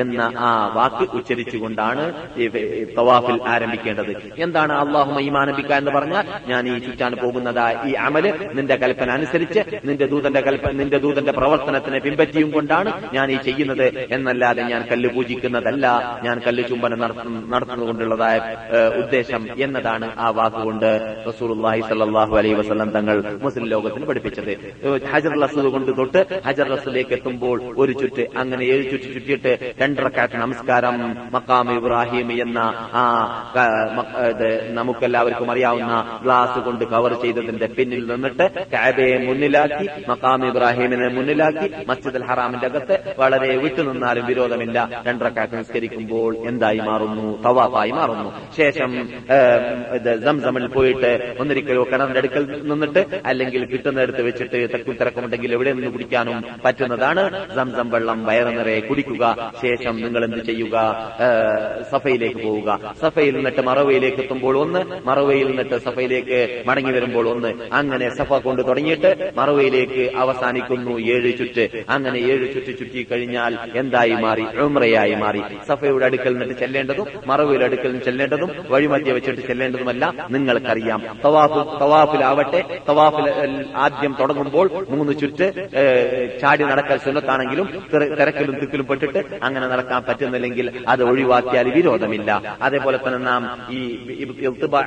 എന്ന ആ വാക്ക് ഉച്ചരിച്ചുകൊണ്ടാണ് തവാഫിൽ ആരംഭിക്കേണ്ടത്. എന്താണ് അള്ളാഹുമ ഈമാനം ബിക എന്ന് പറഞ്ഞാൽ ഞാൻ ഈ ചുറ്റാൻ പോകുന്നതായ ഈ അമൽ നിന്റെ കൽപ്പന അനുസരിച്ച് നിന്റെ ദൂതന്റെ കൽപ്പന നിന്റെ ദൂതന്റെ പ്രവർത്തനത്തിനെ പിൻപറ്റിയും കൊണ്ടാണ് ഞാൻ ഈ ചെയ്യുന്നത്. എന്നല്ലാതെ ഞാൻ കല്ല് പൂജിക്കുന്നതല്ല ഞാൻ കല്ല് ചുംബനം നടത്തുന്ന- നടത്തുന്നതുകൊണ്ടുള്ളതായ ഉദ്ദേശം എന്നതാണ് ആ വാക്കുകൊണ്ട് റസൂലുള്ളാഹി സ്വല്ലല്ലാഹു അലൈ വസ്ലം തങ്ങൾ മുസ്ലിം ലോകത്തിന് പഠിപ്പിച്ചത്. ഹജർ അസ്വദ് കൊണ്ട് തൊട്ട് ഹജർ റസൂലേക്ക് എത്തുമ്പോൾ ഒരു ചുറ്റ് അങ്ങനെ ഏഴ് ചുറ്റ് ചുറ്റിയിട്ട് രണ്ടരക്കാറ്റ് നമസ്കാരം മക്കാം ഇബ്രാഹിം എന്ന ആ നമുക്കെല്ലാവർക്കും അറിയാവുന്ന ഗ്ലാസ് കൊണ്ട് കവർ ചെയ്തതിന്റെ പിന്നിൽ നിന്നിട്ട് കാബയെ മുന്നിലാക്കി മക്കാം ഇബ്രാഹിമിനെ മുന്നിലാക്കി മസ്ജിദ് അൽ ഹറാമിന്റെ അകത്ത് വളരെ വിട്ടുനിന്നാലും വിരോധമില്ല. രണ്ടരക്കാറ്റ് നിസ്കരിക്കുമ്പോൾ എന്തായി മാറുന്നു? തവാഫായി മാറുന്നു. ശേഷം സംസമിൽ പോയിട്ട് ഒന്നിരിക്കലോ കിണറിന്റെ അടുക്കൽ നിന്നിട്ട് അല്ലെങ്കിൽ കിട്ടുന്നിടത്ത് വെച്ചിട്ട് തെക്കും തിരക്കുമുണ്ടെങ്കിൽ എവിടെ നിന്ന് കുടിക്കാനും പറ്റുന്നതാണ്. സംസം വെള്ളം വയറ നിറയെ കുടിക്കുക. ശേഷം നിങ്ങൾ എന്ത് ചെയ്യുക? സഫയിലേക്ക് പോവുക. സഫയിൽ നിന്നിട്ട് മറവയിലേക്ക് എത്തുമ്പോൾ ഒന്ന് മറവയിൽ നിന്നിട്ട് സഫയിലേക്ക് മടങ്ങി വരുമ്പോൾ ഒന്ന്. അങ്ങനെ സഫ കൊണ്ട് തുടങ്ങിയിട്ട് മറവയിലേക്ക് അവസാനിക്കുന്നു ഏഴ് ചുറ്റ്. അങ്ങനെ ഏഴ് ചുറ്റ് ചുറ്റി കഴിഞ്ഞാൽ എന്തായി മാറി? ഉംറയായി മാറി. സഫയുടെ അടുക്കൽ നിന്നിട്ട് ചെല്ലേണ്ടതും മറവയുടെ അടുക്കൽ നിന്ന് ചെല്ലേണ്ടതും വഴിമധ്യ വെച്ചിട്ട് ചെല്ലേണ്ടതുമല്ല. നിങ്ങൾക്കറിയാം. തവാഫ് തവാഫിലാവട്ടെ. തവാഫിൽ ആദ്യം തുടങ്ങുമ്പോൾ മൂന്ന് ചുറ്റ് ചാടി നടക്കൽ സുന്നത്താണെങ്കിലും തിര- തിരക്കിലും തിക്കിലും പെട്ടിട്ട് അങ്ങനെ നടക്കാൻ പറ്റുന്നില്ലെങ്കിൽ അത് ഒഴിവാക്കിയാൽ വിരോധമില്ല. അതേപോലെ തന്നെ നാം ഈ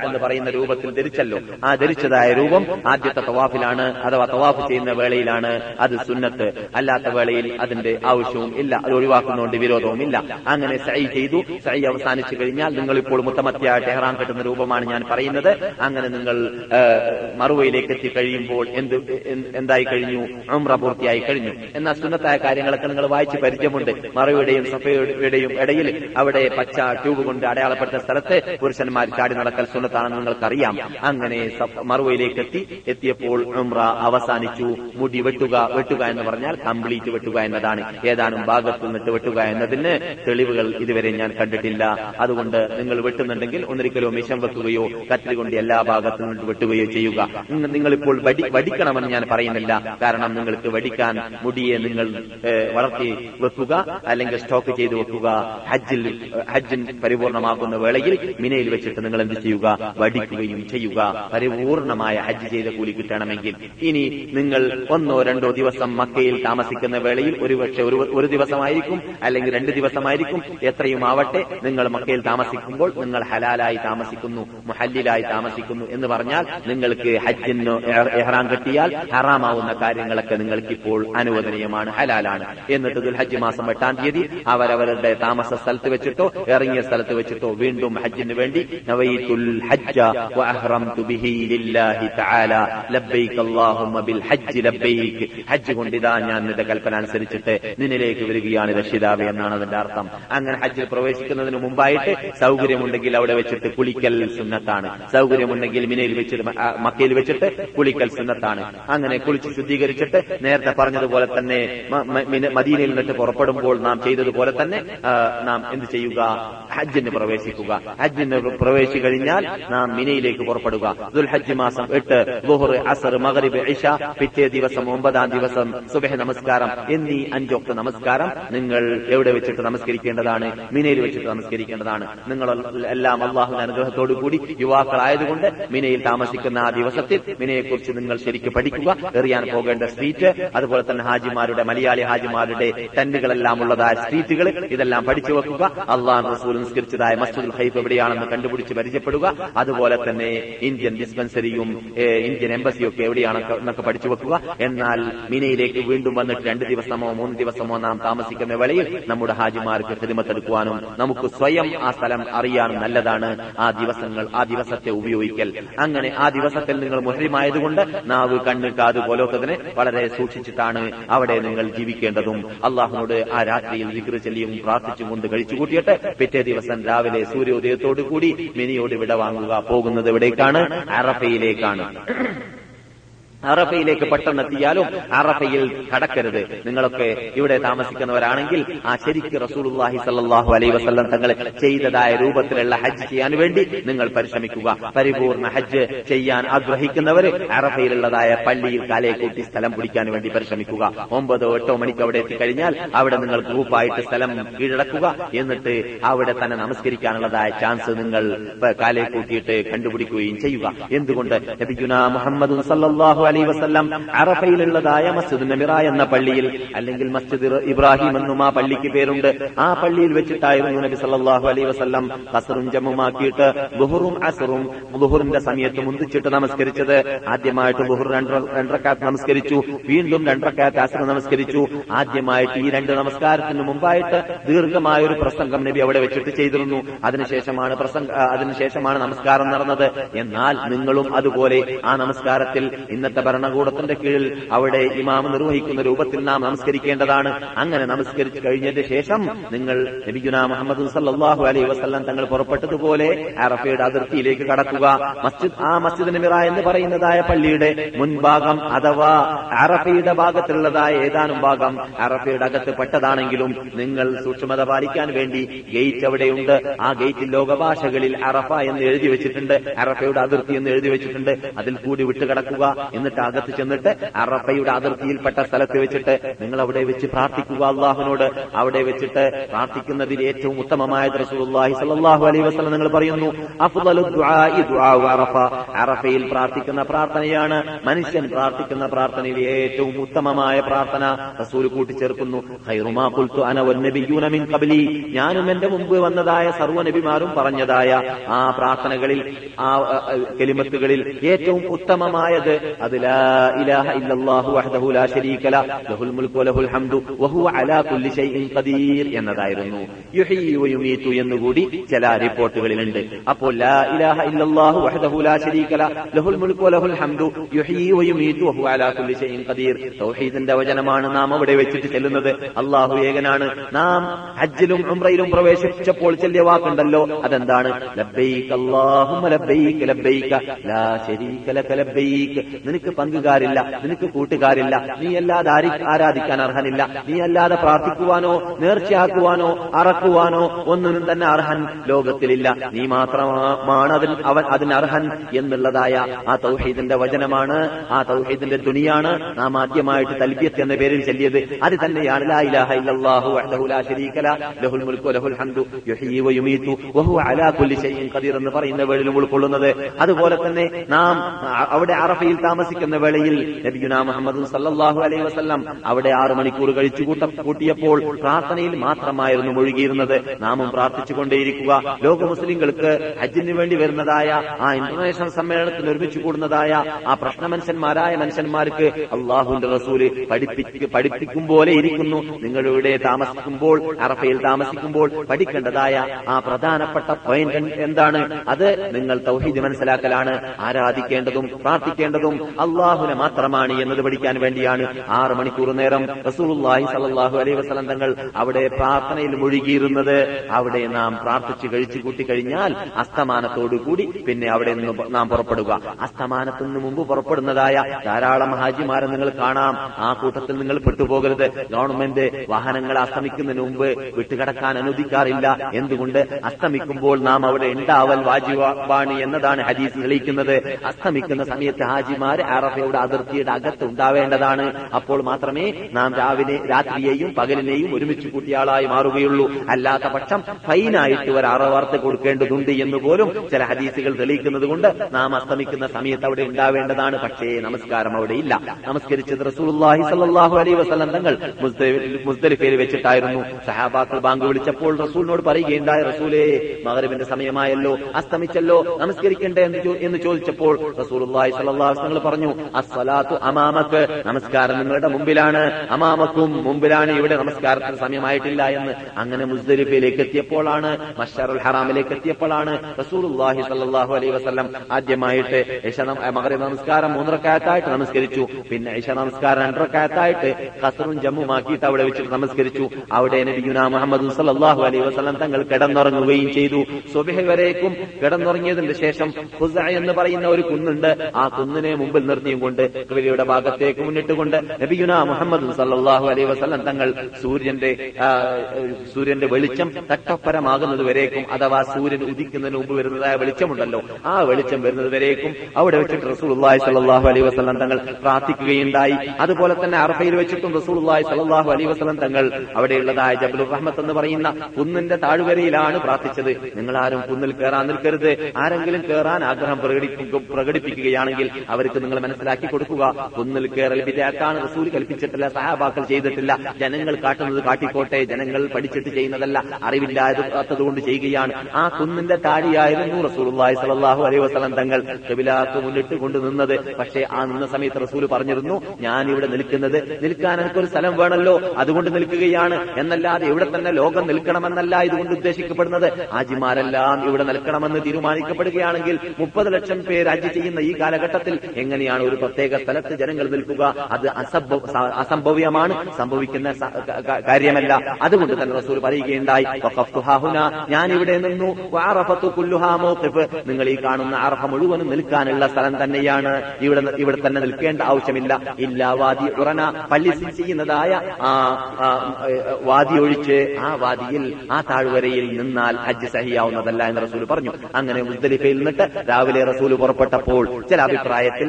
എന്ന് പറയുന്ന രൂപത്തിൽ ധരിച്ചല്ലോ. ആ ധരിച്ചതായ രൂപം ആദ്യത്തെ തവാഫിലാണ് അഥവാ തവാഫ് ചെയ്യുന്ന വേളയിലാണ് അത് സുന്നത്ത്. അല്ലാത്ത വേളയിൽ അതിന്റെ ആവശ്യവും ഇല്ല. അത് ഒഴിവാക്കുന്നതുകൊണ്ട് വിരോധവും ഇല്ല അങ്ങനെ സൈ ചെയ്തു. സൈ അവസാനിച്ചു കഴിഞ്ഞാൽ നിങ്ങൾ ഇപ്പോൾ മുത്തമത്തിയായിട്ട് ടെഹ്റാൻ കെട്ടുന്ന രൂപമാണ് ഞാൻ പറയുന്നത്. അങ്ങനെ നിങ്ങൾ മറുവയിലേക്ക് എത്തി കഴിയുമ്പോൾ എന്ത് എന്തായി കഴിഞ്ഞു? ഉംറ പൂർത്തിയായി കഴിഞ്ഞു. എന്നാൽ സുന്നത്തായ കാര്യങ്ങളൊക്കെ നിങ്ങൾ വായിച്ച് പരിചയമുണ്ട്. മറുവയുടെയും സഫയുടെയും ഇടയിൽ അവിടെ പച്ച ട്യൂബ് കൊണ്ട് അടയാളപ്പെടുത്ത സ്ഥലത്ത് പുരുഷന്മാർ ചാടി നടക്കൽ സുന്നത്താണെന്ന് നിങ്ങൾക്കറിയാം. അങ്ങനെ മറുവയിലേക്ക് എത്തി. എത്തിയപ്പോൾ ഉംറ അവസാനിച്ചു. മുടി വെട്ടുക വെട്ടുക എന്ന് പറഞ്ഞാൽ കംപ്ലീറ്റ് വെട്ടുക എന്നതാണ്. ഏതാനും ഭാഗത്തു നിന്നിട്ട് വെട്ടുക എന്നതിന് തെളിവുകൾ ഇതുവരെ ഞാൻ കണ്ടിട്ടില്ല. അതുകൊണ്ട് നിങ്ങൾ വെട്ടുന്നുണ്ടെങ്കിൽ ഒന്നിരിക്കലോ മിഷം വെക്കുകയോ കത്തിൽ കൊണ്ട് എല്ലാ ഭാഗത്തു നിന്നും വെട്ടുകയോ ചെയ്യുക. നിങ്ങളിപ്പോൾ വടി വടിക്കണമെന്ന് ഞാൻ പറയുന്നില്ല. കാരണം നിങ്ങൾക്ക് വടിക്കാൻ മുടിയെ നിങ്ങൾ വളർത്തി വെക്കുക അല്ലെങ്കിൽ സ്റ്റോക്ക് ചെയ്ത് വെക്കുക. ഹജ്ജിൽ ഹജ്ജിൻ പരിപൂർണമാകുന്ന വേളയിൽ മിനയിൽ വെച്ചിട്ട് നിങ്ങൾ എന്ത് ചെയ്യുക? വടിക്കുകയും ചെയ്യുക. പരിപൂർണമായ ഹജ്ജ് ചെയ്ത കൂലി കിട്ടണമെങ്കിൽ. ഇനി നിങ്ങൾ ഒന്നോ രണ്ടോ ദിവസം മക്കയിൽ താമസിക്കുന്ന വേളയിൽ ഒരുപക്ഷെ ഒരു ഒരു ദിവസമായിരിക്കും അല്ലെങ്കിൽ രണ്ട് ദിവസമായിരിക്കും. എത്രയും ആവട്ടെ നിങ്ങൾ മക്കയിൽ താമസിക്കുമ്പോൾ നിങ്ങൾ ഹലാലായി താമസിക്കുന്നു മുഹല്ലിലായി താമസിക്കുന്നു എന്ന് പറഞ്ഞാൽ നിങ്ങൾക്ക് ഹജ്ജിന് എഹ്റാം കെട്ടിയാൽ ഹറാമാവുന്ന കാര്യങ്ങളൊക്കെ നിങ്ങൾക്ക് ഇപ്പോൾ അനുവദനീയമാണ് ഹലാലാണ്. എന്നിട്ട് ദുൽഹജ്ജ് മാസം എട്ടാം തീയതി അവരവരുടെ താമസ സ്ഥലത്ത് വെച്ചിട്ടോ ഇറങ്ങിയ സ്ഥലത്ത് വെച്ചിട്ടോ വീണ്ടും ഹജ്ജിന് വേണ്ടി ഹജ്ജ ഹജ്ജ് കൊണ്ടിതാ ഞാൻ നിന്റെ കൽപ്പന അനുസരിച്ചിട്ട് നിന്നിലേക്ക് വരികയാണ് രക്ഷിതാവ് എന്നാണ് അതിന്റെ അർത്ഥം. അങ്ങനെ ഹജ്ജിൽ പ്രവേശിക്കുന്നതിന് മുമ്പായിട്ട് സൗകര്യമുണ്ടെങ്കിൽ അവിടെ വെച്ചിട്ട് കുളിക്കൽ സുന്നത്താണ്. സൗകര്യമുണ്ടെങ്കിൽ മിനയിൽ വെച്ചിട്ട് മക്കയിൽ വെച്ചിട്ട് കുളിക്കൽ സുന്നത്താണ്. അങ്ങനെ കുളിച്ച് ശുദ്ധീകരിച്ചിട്ട് നേരത്തെ പറഞ്ഞതുപോലെ തന്നെ മദീനയിൽ നിന്നിട്ട് പുറപ്പെടുമ്പോൾ നാം ചെയ്തതുപോലെ തന്നെ നാം എന്ത് ചെയ്യുക? ഹജ്ജിന് പ്രവേശിക്കുക. ഹജ്ജിന് പ്രവേശിച്ചു കഴിഞ്ഞാൽ നാം മിനയിലേക്ക് പുറപ്പെടുക. ദുൽഹജ്ജ് മാസം എട്ട് ലുഹർ അസർ മഗ്രിബ് ഇഷ പിറ്റേ ദിവസം ഒമ്പതാം ദിവസം സുബഹ നമസ്കാരം എന്നീ അഞ്ചൊക്കെ നമസ്കാരം നിങ്ങൾ എവിടെ വെച്ചിട്ട് നമസ്കരിക്കേണ്ടതാണ്? മിനയിൽ വെച്ചിട്ട് നമസ്കരിക്കേണ്ടതാണ്. നിങ്ങൾ എല്ലാം അള്ളാഹുവിന്റെ അനുഗ്രഹത്തോടു കൂടി യുവാക്കളായതുകൊണ്ട് മിനയിൽ താമസിക്കുന്ന ആ ദിവസത്തിൽ മിനയെക്കുറിച്ച് നിങ്ങൾ ശരിക്കും പഠിക്കുക എറിയാൻ പോകേണ്ട സ്ട്രീറ്റ് അതുപോലെ തന്നെ ഹാജിമാരുടെ മലയാളി ഹാജിമാരുടെ ടെന്റുകളെല്ലാം ഉള്ളതായ സ്ട്രീറ്റുകൾ ഇതെല്ലാം പഠിച്ചു വെക്കുക. അള്ളാഹ് റസൂൽ നിസ്കരിച്ചതായ മസ്ജിദുൽ ഹൈഫ് എവിടെയാണെന്ന് കണ്ടുപിടിച്ച് പരിചയപ്പെടുക. അതുപോലെ തന്നെ ഇന്ത്യൻ ഡിസ്പെൻസറിയും ഇന്ത്യൻ എംബസിയും ഒക്കെ എവിടെയാണെന്ന് എന്നൊക്കെ പഠിച്ചു വെക്കുക. എന്നാൽ മിനയിലേക്ക് വീണ്ടും വന്നിട്ട് രണ്ട് ദിവസമോ മൂന്ന് ദിവസമോ നാം താമസിക്കുന്ന വേളയിൽ നമ്മുടെ ഹാജിമാർക്ക് ഹിദിമത്തെടുക്കുവാനും നമുക്ക് സ്വയം ആ സ്ഥലം അറിയാനും നല്ലതാണ് ആ ദിവസങ്ങൾ ആ ദിവസത്തെ ഉപയോഗിക്കൽ. അങ്ങനെ ആ ദിവസത്തിൽ നിങ്ങൾ മുഹരിമായതുകൊണ്ട് നാവ് കണ്ണ് കാത് പോലോത്തതിനെ വളരെ സൂക്ഷിച്ചിട്ടാണ് അവിടെ നിങ്ങൾ ജീവിക്കേണ്ടതും. അള്ളാഹുനോട് ആ രാത്രിയിൽ വിക്ര ചെല്ലിയും പ്രാർത്ഥിച്ചും കൊണ്ട് കഴിച്ചു കൂട്ടിയിട്ട് പിറ്റേ ദിവസം രാവിലെ സൂര്യോദയത്തോടു കൂടി മിനിയോട് വിട വാങ്ങുക പോകുന്നത് എവിടേക്കാണ്? അറഫയിലേക്കാണ്. അറഫയിലേക്ക് പെട്ടെന്ന് എത്തിയാലും അറഫയിൽ കടക്കരുത്. നിങ്ങളൊക്കെ ഇവിടെ താമസിക്കുന്നവരാണെങ്കിൽ ആ ശരിക്ക് റസൂലുള്ളാഹി സല്ലാഹു അലൈ വസല്ലം തങ്ങൾ ചെയ്തതായ രൂപത്തിലുള്ള ഹജ്ജ് ചെയ്യാൻ വേണ്ടി നിങ്ങൾ പരിശ്രമിക്കുക. പരിപൂർണ ഹജ്ജ് ചെയ്യാൻ ആഗ്രഹിക്കുന്നവർ അറഫയിലുള്ളതായ പള്ളിയിൽ കാലയെ കൂട്ടി സ്ഥലം പിടിക്കാൻ വേണ്ടി പരിശ്രമിക്കുക. ഒമ്പതോ എട്ടോ മണിക്ക് അവിടെ എത്തിക്കഴിഞ്ഞാൽ അവിടെ നിങ്ങൾ ഗ്രൂപ്പായിട്ട് സ്ഥലം കീഴടക്കുക. എന്നിട്ട് അവിടെ തന്നെ നമസ്കരിക്കാനുള്ളതായ ചാൻസ് നിങ്ങൾ കാലയെ കൂട്ടിയിട്ട് കണ്ടുപിടിക്കുകയും ചെയ്യുക. എന്തുകൊണ്ട്? മുഹമ്മദ് സല്ലല്ലാഹു അലൈഹി വസല്ലം അറഫയിലുള്ളതായ മസ്ജിദ് നബിറ എന്ന പള്ളിയിൽ അല്ലെങ്കിൽ മസ്ജിദ് ഇബ്രാഹിം എന്നും ആ പള്ളിക്ക് പേരുണ്ട്. ആ പള്ളിയിൽ വെച്ചിട്ടായിരുന്നു നബി സല്ലാഹു അലൈഹി വസല്ലം കസറും ജമ്മുമാക്കിയിട്ട് ബുഹറും അസറും ബുഹറിന്റെ സമയത്ത് മുന്തിച്ചിട്ട് നമസ്കരിച്ചത്. ആദ്യമായിട്ട് ബുഹർ രണ്ടരക്കാത്ത് നമസ്കരിച്ചു. വീണ്ടും രണ്ടരക്കാത്ത് അസർ നമസ്കരിച്ചു. ആദ്യമായിട്ട് ഈ രണ്ട് നമസ്കാരത്തിന് മുമ്പായിട്ട് ദീർഘമായ ഒരു പ്രസംഗം നബി അവിടെ വെച്ചിട്ട് ചെയ്തിരുന്നു. അതിനുശേഷമാണ് പ്രസംഗ അതിനുശേഷമാണ് നമസ്കാരം നടന്നത്. എന്നാൽ നിങ്ങളും അതുപോലെ ആ നമസ്കാരത്തിൽ ഇന്നത്തെ ഭരണകൂടത്തിന്റെ കീഴിൽ അവിടെ ഇമാം നിർവഹിക്കുന്ന രൂപത്തിൽ നാം നമസ്കരിക്കേണ്ടതാണ്. അങ്ങനെ നമസ്കരിച്ചു കഴിഞ്ഞതിന് ശേഷം നിങ്ങൾ നബിഗുന മുഹമ്മദ് സല്ലാഹു അലൈ വസല്ലം തങ്ങൾ പുറപ്പെട്ടതുപോലെ അറഫയുടെ അതിർത്തിയിലേക്ക് കടക്കുക. മസ്ജിദ് ആ മസ്ജിദ് നമിറ എന്ന് പറയുന്നതായ പള്ളിയുടെ മുൻഭാഗം അഥവാ അറഫയുടെ ഭാഗത്തുള്ളതായ ഏതാനും ഭാഗം അറഫയുടെ അകത്ത് പെട്ടതാണെങ്കിലും നിങ്ങൾ സൂക്ഷ്മത പാലിക്കാൻ വേണ്ടി ഗേറ്റ് അവിടെയുണ്ട്. ആ ഗേറ്റിൽ ലോകഭാഷകളിൽ അറഫ എന്ന് എഴുതി വെച്ചിട്ടുണ്ട്. അറഫയുടെ അതിർത്തി എന്ന് എഴുതി വെച്ചിട്ടുണ്ട്. അതിൽ കൂടി വിട്ടുകിടക്കുക. എന്നിട്ട് അകത്ത് ചെന്നിട്ട് അറഫയുടെ അതിർത്തിയിൽപ്പെട്ട സ്ഥലത്ത് വെച്ചിട്ട് നിങ്ങൾ അവിടെ വെച്ച് പ്രാർത്ഥിക്കുക അള്ളാഹുനോട് അവിടെ വെച്ചിട്ട് പ്രാർത്ഥിക്കുന്നതിൽ ഏറ്റവും ഉത്തമമായ റസൂലുള്ളാഹി സ്വല്ലല്ലാഹു അലൈഹി വസല്ലം നിങ്ങൾ പറയുന്നു ദുആഇ ദുആഉ അറഫ. അറഫയിൽ പ്രാർത്ഥിക്കുന്ന പ്രാർത്ഥനയാണ് മനുഷ്യൻ പ്രാർത്ഥിക്കുന്ന പ്രാർത്ഥനയിൽ ഏറ്റവും ഉത്തമമായ പ്രാർത്ഥന. റസൂൽ കൂട്ടിച്ചേർക്കുന്നു ഖൈറുമാ ഖുൽതു അന മിൻ ഖബ്ലി. ഞാനും എന്റെ മുമ്പ് വന്നതായ സർവ നബിമാരും പറഞ്ഞതായ ആ പ്രാർത്ഥനകളിൽ ആ, കെലിമത്തുകളിൽ ഏറ്റവും ഉത്തമമായത് അത് ലാ ഇലാഹ ഇല്ലല്ലാഹു വഹ്ദഹു ലാ ശരീക له ലഹുൽ മുൽക്കു വലഹുൽ ഹംദു വഹുവ അലാ കുല്ലി ഷൈഇൻ ഖദീർ എന്നതായിരുന്നു. യുഹ്യി വയുമീതു എന്നുകൂടി ചില റിപ്പോർട്ടുകളിലുണ്ട്. അപ്പോൾ ലാ ഇലാഹ ഇല്ലല്ലാഹു വഹ്ദഹു ലാ ശരീക ല ലഹുൽ മുൽക്കു വലഹുൽ ഹംദു യുഹ്യി വയുമീതു വഹു അലാ കുല്ലി ഷൈഇൻ ഖദീർ. തൗഹീദിന്റെ വചനമാണ് നാം അവിടെ വെച്ചിട്ട് ചെല്ലുന്നത്. അല്ലാഹു ഏകനാണ്. നാം ഹജ്ജിലും ഉംറയിലും പ്രവേശിച്ചപ്പോൾ ചെല്ലിയ വാക്കുണ്ടല്ലോ. അതെന്താണ്? ലബ്ബൈക അല്ലാഹുമ്മ ലബ്ബൈക ലബ്ബൈക ലാ ശരീക ലക ലബ്ബൈക. നിനക്ക് പങ്കുകാരില്ല നിനക്ക് കൂട്ടുകാരില്ല നീ അല്ലാതെ ആരി- ആരാധിക്കാൻ അർഹനില്ല. നീ അല്ലാതെ പ്രാർത്ഥിക്കുവാനോ നേർച്ചയാക്കുവാനോ അറക്കുവാനോ ഒന്നിനും തന്നെ അർഹൻ ലോകത്തിലില്ല. നീ മാത്രമാണ് അതിൽ അവൻ അതിന് അർഹൻ എന്നുള്ളതായ ആ തൗഹീദിന്റെ വചനമാണ് ആ തൗഹീദിന്റെ തുണിയാണ് നാം ആദ്യമായിട്ട് തൽബിയത്ത് എന്ന പേരിൽ ചൊല്ലിയത്. അത് തന്നെയാണ് ഉൾക്കൊള്ളുന്നത്. അതുപോലെ തന്നെ നാം അവിടെ അറഫയിൽ താമസിക്കുന്ന വേളയിൽ മുഹമ്മദ് സല്ലല്ലാഹു അലൈഹി വസല്ലം അവിടെ ആറ് മണിക്കൂർ കഴിച്ചു കൂട്ട കൂട്ടിയപ്പോൾ പ്രാർത്ഥനയിൽ മാത്രമായിരുന്നു മുഴുകിയിരുന്നത്. നാമും പ്രാർത്ഥിച്ചുകൊണ്ടേയിരിക്കുക. ലോക മുസ്ലിങ്ങൾക്ക് ഹജ്ജിന് വേണ്ടി വരുന്നതായ ആ ഇന്റർനാഷണൽ സമ്മേളനത്തിൽ ഒരുമിച്ച് കൂടുന്നതായ ആ പ്രശ്ന മനുഷ്യന്മാരായ മനുഷ്യന്മാർക്ക് അള്ളാഹുന്റെ റസൂൽ പഠിപ്പിക്കും പോലെ ഇരിക്കുന്നു. നിങ്ങളിവിടെ താമസിക്കുമ്പോൾ അറഫയിൽ താമസിക്കുമ്പോൾ പഠിക്കേണ്ടതായ ആ പ്രധാനപ്പെട്ട പോയിന്റ് എന്താണ്? അത് നിങ്ങൾ തൗഹീദ് മനസ്സിലാക്കലാണ്. ആരാധിക്കേണ്ടതും പ്രാർത്ഥിക്കേണ്ടതും അള്ളാഹുനെ മാത്രമാണ് എന്നത് പഠിക്കാൻ വേണ്ടിയാണ്. ആറ് മണിക്കൂർ നേരം റസൂലുള്ളാഹി സല്ലല്ലാഹു അലൈഹി വസ്ലം തങ്ങൾ അവിടെ പ്രാർത്ഥനയിൽ മുഴുകിയിരുന്നത്. അവിടെ നാം പ്രാർത്ഥിച്ചു കഴിച്ചു കൂട്ടി കഴിഞ്ഞാൽ അസ്തമാനത്തോടുകൂടി പിന്നെ അവിടെ നിന്ന് നാം പുറപ്പെടുക. അസ്തമാനത്തിന് മുമ്പ് പുറപ്പെടുന്നതായ ധാരാളം ഹാജിമാരെ നിങ്ങൾ കാണാം. ആ കൂട്ടത്തിൽ നിങ്ങൾ പെട്ടുപോകരുത്. ഗവൺമെന്റ് വാഹനങ്ങൾ അസ്തമിക്കുന്നതിന് മുമ്പ് വിട്ടുകിടക്കാൻ അനുവദിക്കാറില്ല. എന്തുകൊണ്ട്? അസ്തമിക്കുമ്പോൾ നാം അവിടെ ഉണ്ടാവൽ വാജിബാണ് എന്നതാണ് ഹദീസ് തെളിയിക്കുന്നത്. അസ്തമിക്കുന്ന സമയത്ത് ഹാജിമാര് അറഫയുടെ അതിർത്തിയുടെ അകത്ത് ഉണ്ടാവേണ്ടതാണ്. അപ്പോൾ മാത്രമേ നാം രാവിലെ രാത്രിയെയും പകലിനെയും ഒരുമിച്ച് കൂട്ടിയാളായി മാറുകയുള്ളൂ. അല്ലാത്ത പക്ഷം ഫൈനായിട്ട് ഒരു അറവാർത്ത കൊടുക്കേണ്ടതുണ്ട് എന്ന് പോലും ചില ഹദീസുകൾ തെളിയിക്കുന്നത് കൊണ്ട് നാം അസ്തമിക്കുന്ന സമയത്ത് അവിടെ ഉണ്ടാവേണ്ടതാണ്. പക്ഷേ നമസ്കാരം അവിടെ ഇല്ല. നമസ്കരിച്ചത് റസൂലുള്ളാഹി സ്വല്ലല്ലാഹു അലൈഹി വസല്ലം തങ്ങൾ മുസ്തലിഫയിൽ വെച്ചിട്ടായിരുന്നു. സഹാബാക്കൾ ബാങ്ക് വിളിച്ചപ്പോൾ റസൂലിനോട് പറയുകയുണ്ടായ റസൂലേ മകരവിന്റെ സമയമായല്ലോ അസ്തമിച്ചല്ലോ നമസ്കരിക്കണ്ടേ എന്ന് ചോദിച്ചപ്പോൾ റസൂൽ വസല്ലം പറഞ്ഞു അസ്വലാത്തു അമാമക്ക് നമസ്കാരം നിങ്ങളുടെ മുമ്പിലാണ്. അമാമക്കും മുമ്പിലാണ് ഇവിടെ നമസ്കാരത്തിന് സമയമായിട്ടില്ല എന്ന് അങ്ങനെ മുസ്ദലിഫയിലേക്ക് എത്തിയപ്പോഴാണ് മഷറുൽ ഹറാമിലേക്ക് എത്തിയപ്പോഴാണ് റസൂലുള്ളാഹി സല്ലാഹു അലൈഹി വസ്ലം ആദ്യമായിട്ട് മകര നമസ്കാരം മൂന്നരക്കായത്തായിട്ട് നമസ്കരിച്ചു. പിന്നെ ഇശ നമസ്കാരം രണ്ടരക്കായത്തായിട്ട് കസറും ജമ്മുമാക്കിയിട്ട് അവിടെ വെച്ചിട്ട് നമസ്കരിച്ചു. അവിടെ നബിയുന മുഹമ്മദ് സല്ലാഹു അലൈഹി വസ്ലം തങ്ങൾ കിടന്നുറങ്ങുകയും ചെയ്തു. സുബഹി വരേക്കും കിടന്നുറങ്ങിയതിന്റെ ശേഷം ഹുസ എന്ന് പറയുന്ന ഒരു കുന്നുണ്ട്. ആ കുന്നിനെ മുമ്പിൽ നിർത്തിയും കൊണ്ട് കിബിലയുടെ ഭാഗത്തേക്ക് മുന്നിട്ടുകൊണ്ട് നബിയുന മുഹമ്മദ് സല്ലാഹു അലൈ വസ്ലം തങ്ങൾ സൂര്യന്റെ സൂര്യന്റെ വെളിച്ചം തട്ടപ്പരമാകുന്നത് വരേക്കും അഥവാ സൂര്യൻ ഉദിക്കുന്നതിന് മുമ്പ് വരുന്നതായ വെളിച്ചമുണ്ടല്ലോ. ആ വെളിച്ചം വരുന്നത് വരേക്കും അവിടെ വെച്ചിട്ട് റസൂൽഹി സല്ലാഹു അലൈ വസ്ലം തങ്ങൾ പ്രാർത്ഥിക്കുകയുണ്ടായി. അതുപോലെ തന്നെ അറഫയിൽ വെച്ചിട്ടും റസൂൽഹി സല്ലാഹു അലൈ വസ്ലം തങ്ങൾ അവിടെയുള്ളതായ ജബുൽ റഹ്മത്ത് എന്ന് പറയുന്ന കുന്നിന്റെ താഴ്വരയിലാണ് പ്രാർത്ഥിച്ചത്. നിങ്ങൾ ആരും കുന്നിൽ കയറാൻ നിൽക്കരുത്. ആരെങ്കിലും കയറാൻ ആഗ്രഹം പ്രകടിപ്പിക്കുക പ്രകടിപ്പിക്കുകയാണെങ്കിൽ അവർക്ക് നിങ്ങൾ മനസ്സിലാക്കി കൊടുക്കുക. ഒന്നിൽ കേറൽ വിദ്യാർത്ഥാണ് റസൂൽ കൽപ്പിച്ചിട്ടില്ല സഹാബാക്കൾ ചെയ്തിട്ടില്ല. ജനങ്ങൾ കാട്ടുന്നത് കാട്ടിക്കോട്ടെ ജനങ്ങൾ പഠിച്ചിട്ട് ചെയ്യുന്നതല്ല. അറിവില്ലാത്തത് കൊണ്ട് ചെയ്യുകയാണ്. ആ കുന്നിന്റെ താഴെയായിരുന്നു റസൂലുള്ളാഹി സ്വല്ലല്ലാഹു അലൈഹി വസല്ലം തങ്ങൾ കബിലാക്ക് മുന്നിട്ട് കൊണ്ട് നിന്നത്. പക്ഷേ ആ നിന്ന സമയത്ത് റസൂൽ പറഞ്ഞിരുന്നു ഞാൻ ഇവിടെ നിൽക്കുന്നത് നിൽക്കാൻ എനിക്കൊരു സ്ഥലം വേണമല്ലോ അതുകൊണ്ട് നിൽക്കുകയാണ്. എന്നല്ലാതെ ഇവിടെ തന്നെ ലോകം നിൽക്കണമെന്നല്ല ഇതുകൊണ്ട് ഉദ്ദേശിക്കപ്പെടുന്നത്. ആജിമാരെല്ലാം ഇവിടെ നിൽക്കണമെന്ന് തീരുമാനിക്കപ്പെടുകയാണെങ്കിൽ മുപ്പത് ലക്ഷം പേര് ഹജ്ജ് ചെയ്യുന്ന ഈ കാലഘട്ടത്തിൽ എങ്ങനെയാണ് ഒരു പ്രത്യേക സ്ഥലത്ത് ജനങ്ങൾ നിൽക്കുക. അത് അസംഭവ അസംഭവ്യമാണ്. സംഭവിക്കുന്ന കാര്യമല്ല. അതുകൊണ്ട് തന്നെ റസൂൽ പറയുകയുണ്ടായി ഞാൻ ഇവിടെ നിന്നു. നിങ്ങൾ ഈ കാണുന്ന അർഹ മുഴുവനും നിൽക്കാനുള്ള സ്ഥലം തന്നെയാണ്. ഇവിടെ ഇവിടെ തന്നെ നിൽക്കേണ്ട ആവശ്യമില്ല. ഇല്ലാ വാദി ഉറന. പള്ളി സി ചെയ്യുന്നതായ ആ വാദി ഒഴിച്ച് ആ വാദിയിൽ ആ താഴ്വരയിൽ നിന്നാൽ ഹജ്ജ് സഹിയാവുന്നതല്ല എന്ന് റസൂൽ പറഞ്ഞു. അങ്ങനെ മുസ്ദലിഫയിൽ നിന്നിട്ട് രാവിലെ റസൂൽ പുറപ്പെട്ടപ്പോൾ ചില അഭിപ്രായത്തിൽ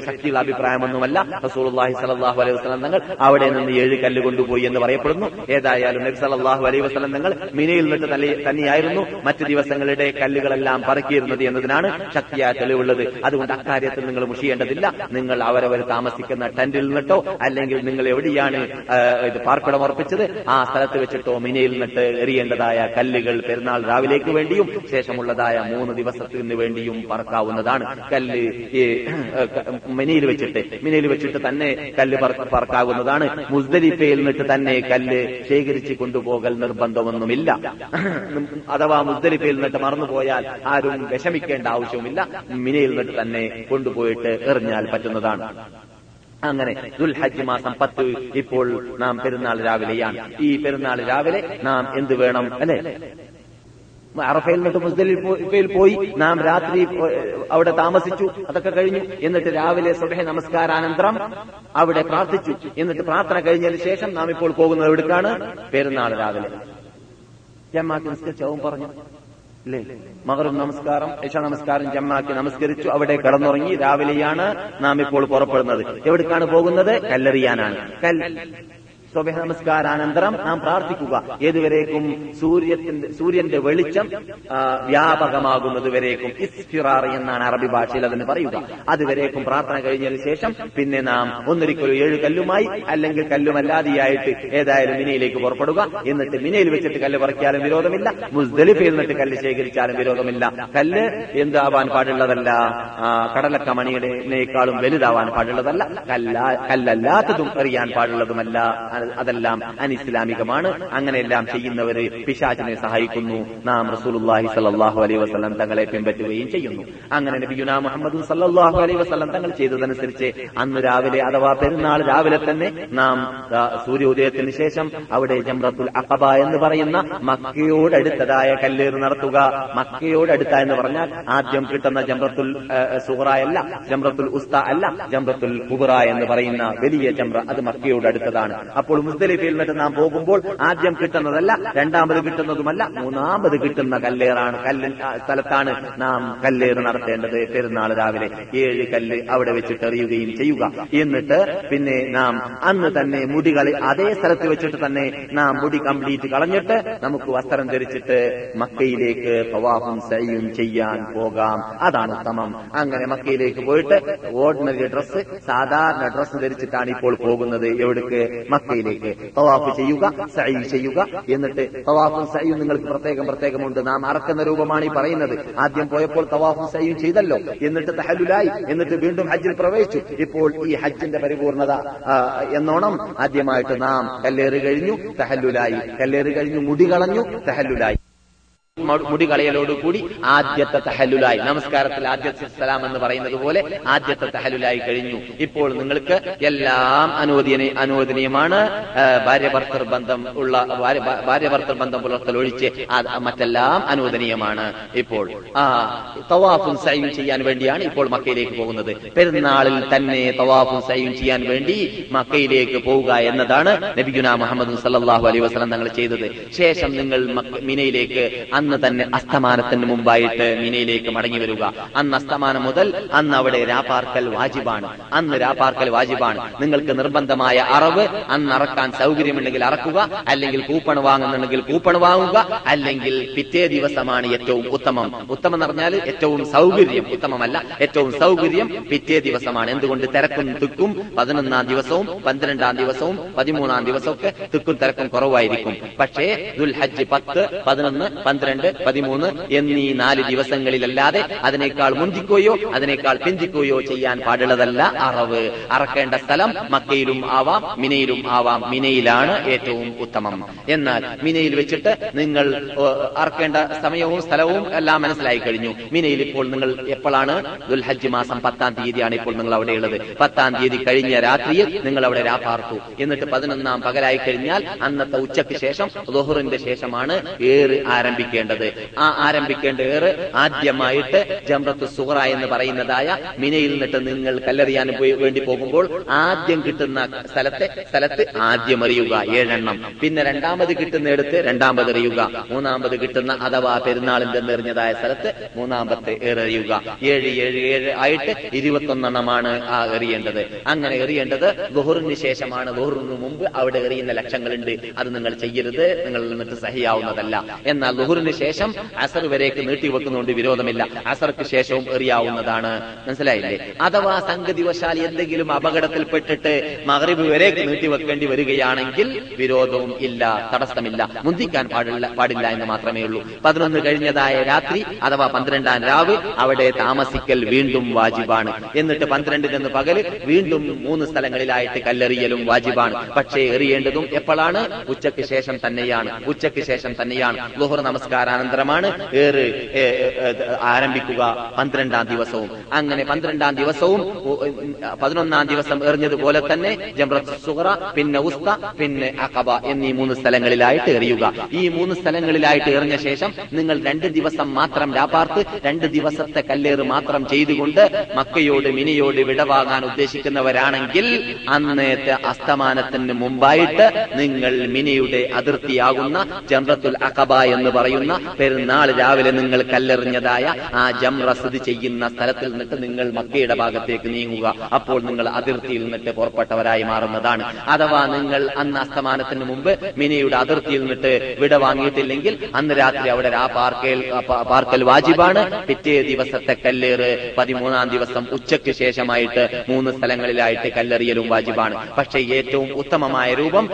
ശക്തിയുള്ള അഭിപ്രായമൊന്നുമല്ല റസൂലുള്ളാഹി സലാഹു അലൈഹി വസ്ലം തങ്ങൾ അവിടെ നിന്ന് ഏഴ് കല്ല് കൊണ്ടുപോയി എന്ന് പറയപ്പെടുന്നു. ഏതായാലും നബി സല്ലല്ലാഹു അലൈഹി വസ്ലം തങ്ങൾ മിനയിൽ നിന്നിട്ട് തന്നെ- തന്നെയായിരുന്നു. മറ്റു ദിവസങ്ങളുടെ കല്ലുകളെല്ലാം പറക്കിയിരുന്നത് എന്നതിനാണ് ശക്തിയായ തെളിവുള്ളത്. അതുകൊണ്ട് അക്കാര്യത്തിൽ നിങ്ങൾ മുഷിയേണ്ടതില്ല. നിങ്ങൾ അവരവർ താമസിക്കുന്ന ടെന്റിൽ നിന്നിട്ടോ അല്ലെങ്കിൽ നിങ്ങൾ എവിടെയാണ് ഇത് പാർപ്പിടം ഉറപ്പിച്ചത് ആ സ്ഥലത്ത് വെച്ചിട്ടോ മിനയിൽ നിന്നിട്ട് എറിയേണ്ടതായ കല്ലുകൾ പെരുന്നാൾ രാവിലേക്ക് വേണ്ടിയും ശേഷമുള്ളതായ മൂന്ന് ദിവസത്തിന് വേണ്ടിയും പറക്കാവുന്നതാണ്. കല്ല് മിനയിൽ വെച്ചിട്ട് മിനയിൽ വെച്ചിട്ട് തന്നെ കല്ല് പറ- പറക്കാവുന്നതാണ്. മുസ്ദലിഫയിൽ നിന്നിട്ട് തന്നെ കല്ല് ശേഖരിച്ച് കൊണ്ടുപോകൽ നിർബന്ധമൊന്നുമില്ല. അഥവാ മുസ്ദലിഫയിൽ നിന്നിട്ട് മറന്നുപോയാൽ ആരും വിഷമിക്കേണ്ട ആവശ്യവുമില്ല. മിനയിൽ നിന്നിട്ട് തന്നെ കൊണ്ടുപോയിട്ട് എറിഞ്ഞാൽ പറ്റുന്നതാണ്. അങ്ങനെ ദുൽഹജ്ജ് മാസം പത്ത് ഇപ്പോൾ നാം പെരുന്നാൾ രാവിലെയാണ്. ഈ പെരുന്നാൾ രാവിലെ നാം എന്ത് വേണം അല്ലെ? അറഫയിൽ നിന്നിട്ട് മുസ്ദലിഫയിൽ പോയി. നാം രാത്രി അവിടെ താമസിച്ചു. അതൊക്കെ കഴിഞ്ഞു. എന്നിട്ട് രാവിലെ സുബഹ നമസ്കാരാനന്തരം അവിടെ പ്രാർത്ഥിച്ചു. എന്നിട്ട് പ്രാർത്ഥന കഴിഞ്ഞതിന് ശേഷം നാം ഇപ്പോൾ പോകുന്നത് എവിടേക്കാണ്? പെരുന്നാൾ രാവിലെ. ജമാക്ക് നിസ്കരിച്ചവും പറഞ്ഞു ഇല്ലേ മകറും നമസ്കാരം യശ നമസ്കാരം ജമ്മാക്കി നമസ്കരിച്ചു. അവിടെ കടന്നുറങ്ങി രാവിലെയാണ് നാം ഇപ്പോൾ പുറപ്പെടുന്നത്. എവിടേക്കാണ് പോകുന്നത്? കല്ലെറിയാനാണ്. കൽ സ്വബഹ നമസ്കാരാനന്തരം നാം പ്രാർത്ഥിക്കുക. ഏതുവരേക്കും സൂര്യത്തിന്റെ സൂര്യന്റെ വെളിച്ചം വ്യാപകമാകുന്നതുവരേക്കും വ്യാപകമാകുന്നത് വരേക്കും ഇസ്ഫിറാർ എന്നാണ് അറബി ഭാഷയിൽ അതിന് പറയുക. അതുവരേക്കും പ്രാർത്ഥന കഴിഞ്ഞതിന് ശേഷം പിന്നെ നാം ഒന്നൊരിക്കലും ഏഴ് കല്ലുമായി അല്ലെങ്കിൽ കല്ലുമല്ലാതെയായിട്ട് ഏതായാലും മിനയിലേക്ക് പുറപ്പെടുക. എന്നിട്ട് മിനയിൽ വെച്ചിട്ട് കല്ല് പറിക്കാനും വിരോധമില്ല. മുസ്ദലിഫയിൽ നിന്നിട്ട് കല്ല് ശേഖരിച്ചാലും വിരോധമില്ല. കല്ല് എന്താവാൻ പാടുള്ളതല്ല? കടലക്ക മണിയുടെക്കാളും വലുതാവാൻ പാടുള്ളതല്ല. കല്ല കല്ലല്ലാത്തതും എറിയാൻ പാടുള്ളതുമല്ല. അതെല്ലാം അനിസ്ലാമികമാണ്. അങ്ങനെയെല്ലാം ചെയ്യുന്നവര് പിശാചിനെ സഹായിക്കുന്നു. നാം റസൂലുള്ളാഹി സല്ലാഹു അലൈഹി വസ്ലം തങ്ങളെ പിൻപറ്റുകയും ചെയ്യുന്നു. അങ്ങനെ മുഹമ്മദ് സല്ലാഹു അലൈഹി വസ്ലം തങ്ങൾ ചെയ്തതനുസരിച്ച് അന്ന് രാവിലെ അഥവാ പെരുന്നാൾ രാവിലെ തന്നെ നാം സൂര്യോദയത്തിന് ശേഷം അവിടെ ജംറത്തുൽ അഖബ എന്ന് പറയുന്ന മക്കയോടടുത്തതായ കല്ലേറ് നടത്തുക. മക്കയോടടുത്ത എന്ന് പറഞ്ഞാൽ ആദ്യം കിട്ടുന്ന ജംറത്തുൽ സുഹറയല്ല ജംറത്തുൽ ഉസ്ത അല്ല ജംറത്തുൽ കുബറ എന്ന് പറയുന്ന വലിയ ജംറ അത് മക്കയോട് അടുത്തതാണ് അപ്പോൾ മുസ്തലിഫയിൽ നിന്നിട്ട് നാം പോകുമ്പോൾ ആദ്യം കിട്ടുന്നതല്ല രണ്ടാമത് കിട്ടുന്നതുമല്ല മൂന്നാമത് കിട്ടുന്ന കല്ലേറാണ് കല്ല് സ്ഥലത്താണ് നാം കല്ലേറ് നടത്തേണ്ടത്. പെരുന്നാൾ രാവിലെ ഏഴ് കല്ല് അവിടെ വെച്ചിട്ട് എറിയുകയും ചെയ്യുക. എന്നിട്ട് പിന്നെ നാം അന്ന് തന്നെ മുടികൾ അതേ സ്ഥലത്ത് വെച്ചിട്ട് തന്നെ നാം മുടി കംപ്ലീറ്റ് കളഞ്ഞിട്ട് നമുക്ക് വസ്ത്രം ധരിച്ചിട്ട് മക്കയിലേക്ക് തവാഫും സയ്യും ചെയ്യാൻ പോകാം. അതാണ് ഉത്തമം അങ്ങനെ മക്കയിലേക്ക് പോയിട്ട് ഓർഡിനറി ഡ്രസ്സ് സാധാരണ ഡ്രസ്സ് ധരിച്ചിട്ടാണ് ഇപ്പോൾ പോകുന്നത്. എവിടേക്ക്? മക്കയിലേക്ക് തവാഫ് ചെയ്യുക സൈ ചെയ്യുക. എന്നിട്ട് തവാഫും സൈയും നിങ്ങൾക്ക് പ്രത്യേകം പ്രത്യേകമുണ്ട്. നാം അറക്കുന്ന രൂപമാണ് ഈ പറയുന്നത്. ആദ്യം പോയപ്പോൾ തവാഫും സൈയും ചെയ്തല്ലോ. എന്നിട്ട് തഹലുലായി എന്നിട്ട് വീണ്ടും ഹജ്ജിൽ പ്രവേശിച്ചു. ഇപ്പോൾ ഈ ഹജ്ജിന്റെ പരിപൂർണത എന്നോണം ആദ്യമായിട്ട് നാം കല്ലേറ് കഴിഞ്ഞു തഹല്ലുലായി. കല്ലേറ് കഴിഞ്ഞു മുടി കളഞ്ഞു തഹല്ലുലായി. മുടി കളയലോടുകൂടി ആദ്യത്തെ തഹലുലായി നമസ്കാരത്തിൽ ആദ്യത്തെ സലാം എന്ന് പറയുന്നത് പോലെ ആദ്യത്തെ തഹലുലായി കഴിഞ്ഞു. ഇപ്പോൾ നിങ്ങൾക്ക് എല്ലാം അനുവദീന അനുവദനീയമാണ്. ഭാര്യഭർത്തർ ഭാര്യ ഭർത്തർ ബന്ധം ഉള്ള ഭാര്യ- ഭർത്തർ ബന്ധം പുലർത്തൽ ഒഴിച്ച് മറ്റെല്ലാം അനുവദനീയമാണ് ഇപ്പോൾ. ആ തവാഫും സൈം ചെയ്യാൻ വേണ്ടിയാണ് ഇപ്പോൾ മക്കയിലേക്ക് പോകുന്നത്. പെരുന്നാളിൽ തന്നെ തവാഫും സൈം ചെയ്യാൻ വേണ്ടി മക്കയിലേക്ക് പോവുക എന്നതാണ് നബിഗുന മുഹമ്മദ് സല്ലാഹു അലൈഹി വസല്ലം തങ്ങൾ ചെയ്തത്. ശേഷം നിങ്ങൾ മിനയിലേക്ക് അന്ന് തന്നെ അസ്തമാനത്തിന് മുമ്പായിട്ട് മിനയിലേക്ക് മടങ്ങി വരിക. അന്ന് അസ്തമാനം മുതൽ അന്ന് അവിടെ രാപ്പാർക്കൽ വാജിബാണ്. അന്ന് രാപ്പാർക്കൽ വാജിബാണ്. നിങ്ങൾക്ക് നിർബന്ധമായ അറവ് അന്ന് അറക്കാൻ സൗകര്യമുണ്ടെങ്കിൽ അറക്കുക അല്ലെങ്കിൽ കൂപ്പൺ വാങ്ങുന്നുണ്ടെങ്കിൽ കൂപ്പൺ വാങ്ങുക അല്ലെങ്കിൽ പിറ്റേ ദിവസമാണ് ഏറ്റവും ഉത്തമം. ഉത്തമം എന്ന് പറഞ്ഞാൽ ഏറ്റവും സൗകര്യം. ഉത്തമമല്ല ഏറ്റവും സൗകര്യം പിറ്റേ ദിവസമാണ്. എന്തുകൊണ്ട്? തിരക്കും തിക്കും. പതിനൊന്നാം ദിവസവും പന്ത്രണ്ടാം ദിവസവും പതിമൂന്നാം ദിവസവും ഒക്കെ തിക്കും തിരക്കും കുറവായിരിക്കും. പക്ഷേ ദുൽഹജ്ജ് പത്ത് പതിനൊന്ന് പന്ത്രണ്ട് പതിമൂന്ന് എന്നീ നാല് ദിവസങ്ങളിലല്ലാതെ അതിനേക്കാൾ മുന്തിക്കുകയോ അതിനേക്കാൾ പിന്തിക്കുകയോ ചെയ്യാൻ പാടുള്ളതല്ല അറവ്. അറക്കേണ്ട സ്ഥലം മക്കയിലും ആവാം മിനയിലും ആവാം. മിനയിലാണ് ഏറ്റവും ഉത്തമം. എന്നാൽ മിനയിൽ വെച്ചിട്ട് നിങ്ങൾ അറക്കേണ്ട സമയവും സ്ഥലവും എല്ലാം മനസ്സിലായി കഴിഞ്ഞു. മിനയിൽ ഇപ്പോൾ നിങ്ങൾ എപ്പോഴാണ്? ദുൽഹജ്ജ് മാസം പത്താം തീയതിയാണ് ഇപ്പോൾ നിങ്ങൾ അവിടെയുള്ളത് പത്താം തീയതി കഴിഞ്ഞ രാത്രിയിൽ നിങ്ങൾ അവിടെ രാപ്പാർത്തു എന്നിട്ട് പതിനൊന്നാം പകലായി കഴിഞ്ഞാൽ അന്നത്തെ ഉച്ചയ്ക്ക് ശേഷം ദോഹറിന്റെ ശേഷമാണ് ഏറ് ആരംഭിക്കേണ്ടത്. ആ ആരംഭിക്കേണ്ട ഏറ് ആദ്യമായിട്ട് ജംറത്ത് സുഹറ എന്ന് പറയുന്നതായ മിനയിൽ നിന്നിട്ട് നിങ്ങൾ കല്ലെറിയാൻ വേണ്ടി പോകുമ്പോൾ ആദ്യം കിട്ടുന്ന സ്ഥലത്തെ സ്ഥലത്ത് ആദ്യം അറിയുക ഏഴെണ്ണം. പിന്നെ രണ്ടാമത് കിട്ടുന്നിടത്ത് രണ്ടാമത് അറിയുക മൂന്നാമത് കിട്ടുന്ന അഥവാ പെരുന്നാളിന്റെ നിറഞ്ഞതായ സ്ഥലത്ത് മൂന്നാമത്തെ എറിയുക. ഏഴ് ഏഴ് ഏഴ് ആയിട്ട് ഇരുപത്തൊന്നെണ്ണമാണ് ആ എറിയേണ്ടത്. അങ്ങനെ എറിയേണ്ടത് ബഹുറിന് ശേഷമാണ്. ബഹുറിന് മുമ്പ് അവിടെ എറിയുന്ന ലക്ഷങ്ങളുണ്ട്. അത് നിങ്ങൾ ചെയ്യരുത്. നിങ്ങൾ നിന്നിട്ട് സഹിയാവുന്നതല്ല. എന്നാൽ ശേഷം അസർ വരേക്ക് നീട്ടിവെക്കുന്നതുകൊണ്ട് വിരോധമില്ല. അസർക്ക് ശേഷവും എറിയാവുന്നതാണ് മനസ്സിലായില്ലേ? അഥവാ സംഗതിവശാൽ എന്തെങ്കിലും അപകടത്തിൽപ്പെട്ടിട്ട് മകരിബ് വരേക്ക് നീട്ടിവെക്കേണ്ടി വരികയാണെങ്കിൽ വിരോധവും ഇല്ല തടസ്സമില്ല. മുന്തിക്കാൻ പാടില്ല പാടില്ല എന്ന് മാത്രമേ ഉള്ളൂ. പതിനൊന്ന് കഴിഞ്ഞതായ രാത്രി അഥവാ പന്ത്രണ്ടാം രാവ് അവിടെ താമസിക്കൽ വീണ്ടും വാജിബാണ്. എന്നിട്ട് പന്ത്രണ്ടിനെന്ന് പകൽ വീണ്ടും മൂന്ന് സ്ഥലങ്ങളിലായിട്ട് കല്ലെറിയലും വാജിബാണ്. പക്ഷേ എറിയേണ്ടതും എപ്പോഴാണ്? ഉച്ചയ്ക്ക് ശേഷം തന്നെയാണ്. ഉച്ചയ്ക്ക് ശേഷം തന്നെയാണ്. ലുഹർ നമസ്കാരാനന്തരമാണ് ഏറ് ആരംഭിക്കുക പന്ത്രണ്ടാം ദിവസവും. അങ്ങനെ പന്ത്രണ്ടാം ദിവസവും പതിനൊന്നാം ദിവസം എറിഞ്ഞതുപോലെ തന്നെ ജംറത്ത് സുഹറ പിന്നെ ഉസ്ത പിന്നെ അഖബ എന്നീ മൂന്ന് സ്ഥലങ്ങളിലായിട്ട് എറിയുക. ഈ മൂന്ന് സ്ഥലങ്ങളിലായിട്ട് എറിഞ്ഞ ശേഷം നിങ്ങൾ രണ്ട് ദിവസം മാത്രം രാപ്പാർത്ത് രണ്ട് ദിവസത്തെ കല്ലേറ് മാത്രം ചെയ്തുകൊണ്ട് മക്കയോട് മിനിയോട് വിടവാങ്ങാൻ ഉദ്ദേശിക്കുന്നവരാണെങ്കിൽ അന്നത്തെ അസ്തമാനത്തിന് മുമ്പായിട്ട് നിങ്ങൾ മിനിയുടെ അതിർത്തിയാകുന്ന ജംറത്തുൽ അഖബ എന്ന് പറയുന്ന പെരുന്നാൾ രാവിലെ നിങ്ങൾ കല്ലെറിഞ്ഞതായ ആ ജംറ സ്ഥിതി ചെയ്യുന്ന സ്ഥലത്തിൽ നിന്നിട്ട് നിങ്ങൾ മക്കയുടെ ഭാഗത്തേക്ക് നീങ്ങുക. അപ്പോൾ നിങ്ങൾ അതിർത്തിയിൽ നിന്നിട്ട് പുറപ്പെട്ടവരായി മാറുന്നതാണ്. അഥവാ നിങ്ങൾ അന്ന് അസ്തമാനത്തിന് മുമ്പ് മിനിയുടെ അതിർത്തിയിൽ നിന്നിട്ട് വിട വാങ്ങിയിട്ടില്ലെങ്കിൽ അന്ന് രാത്രി അവിടെ ആ പാർക്കൽ പാർക്കൽ വാജിബാണ്. പിറ്റേ ദിവസത്തെ കല്ലേറ് പതിമൂന്നാം ദിവസം ഉച്ചയ്ക്ക് ശേഷമായിട്ട് മൂന്ന് സ്ഥലങ്ങളിലായിട്ട് കല്ലെറിയലും വാജിബാണ്. പക്ഷേ ഏറ്റവും ഉത്തമമായ രൂപം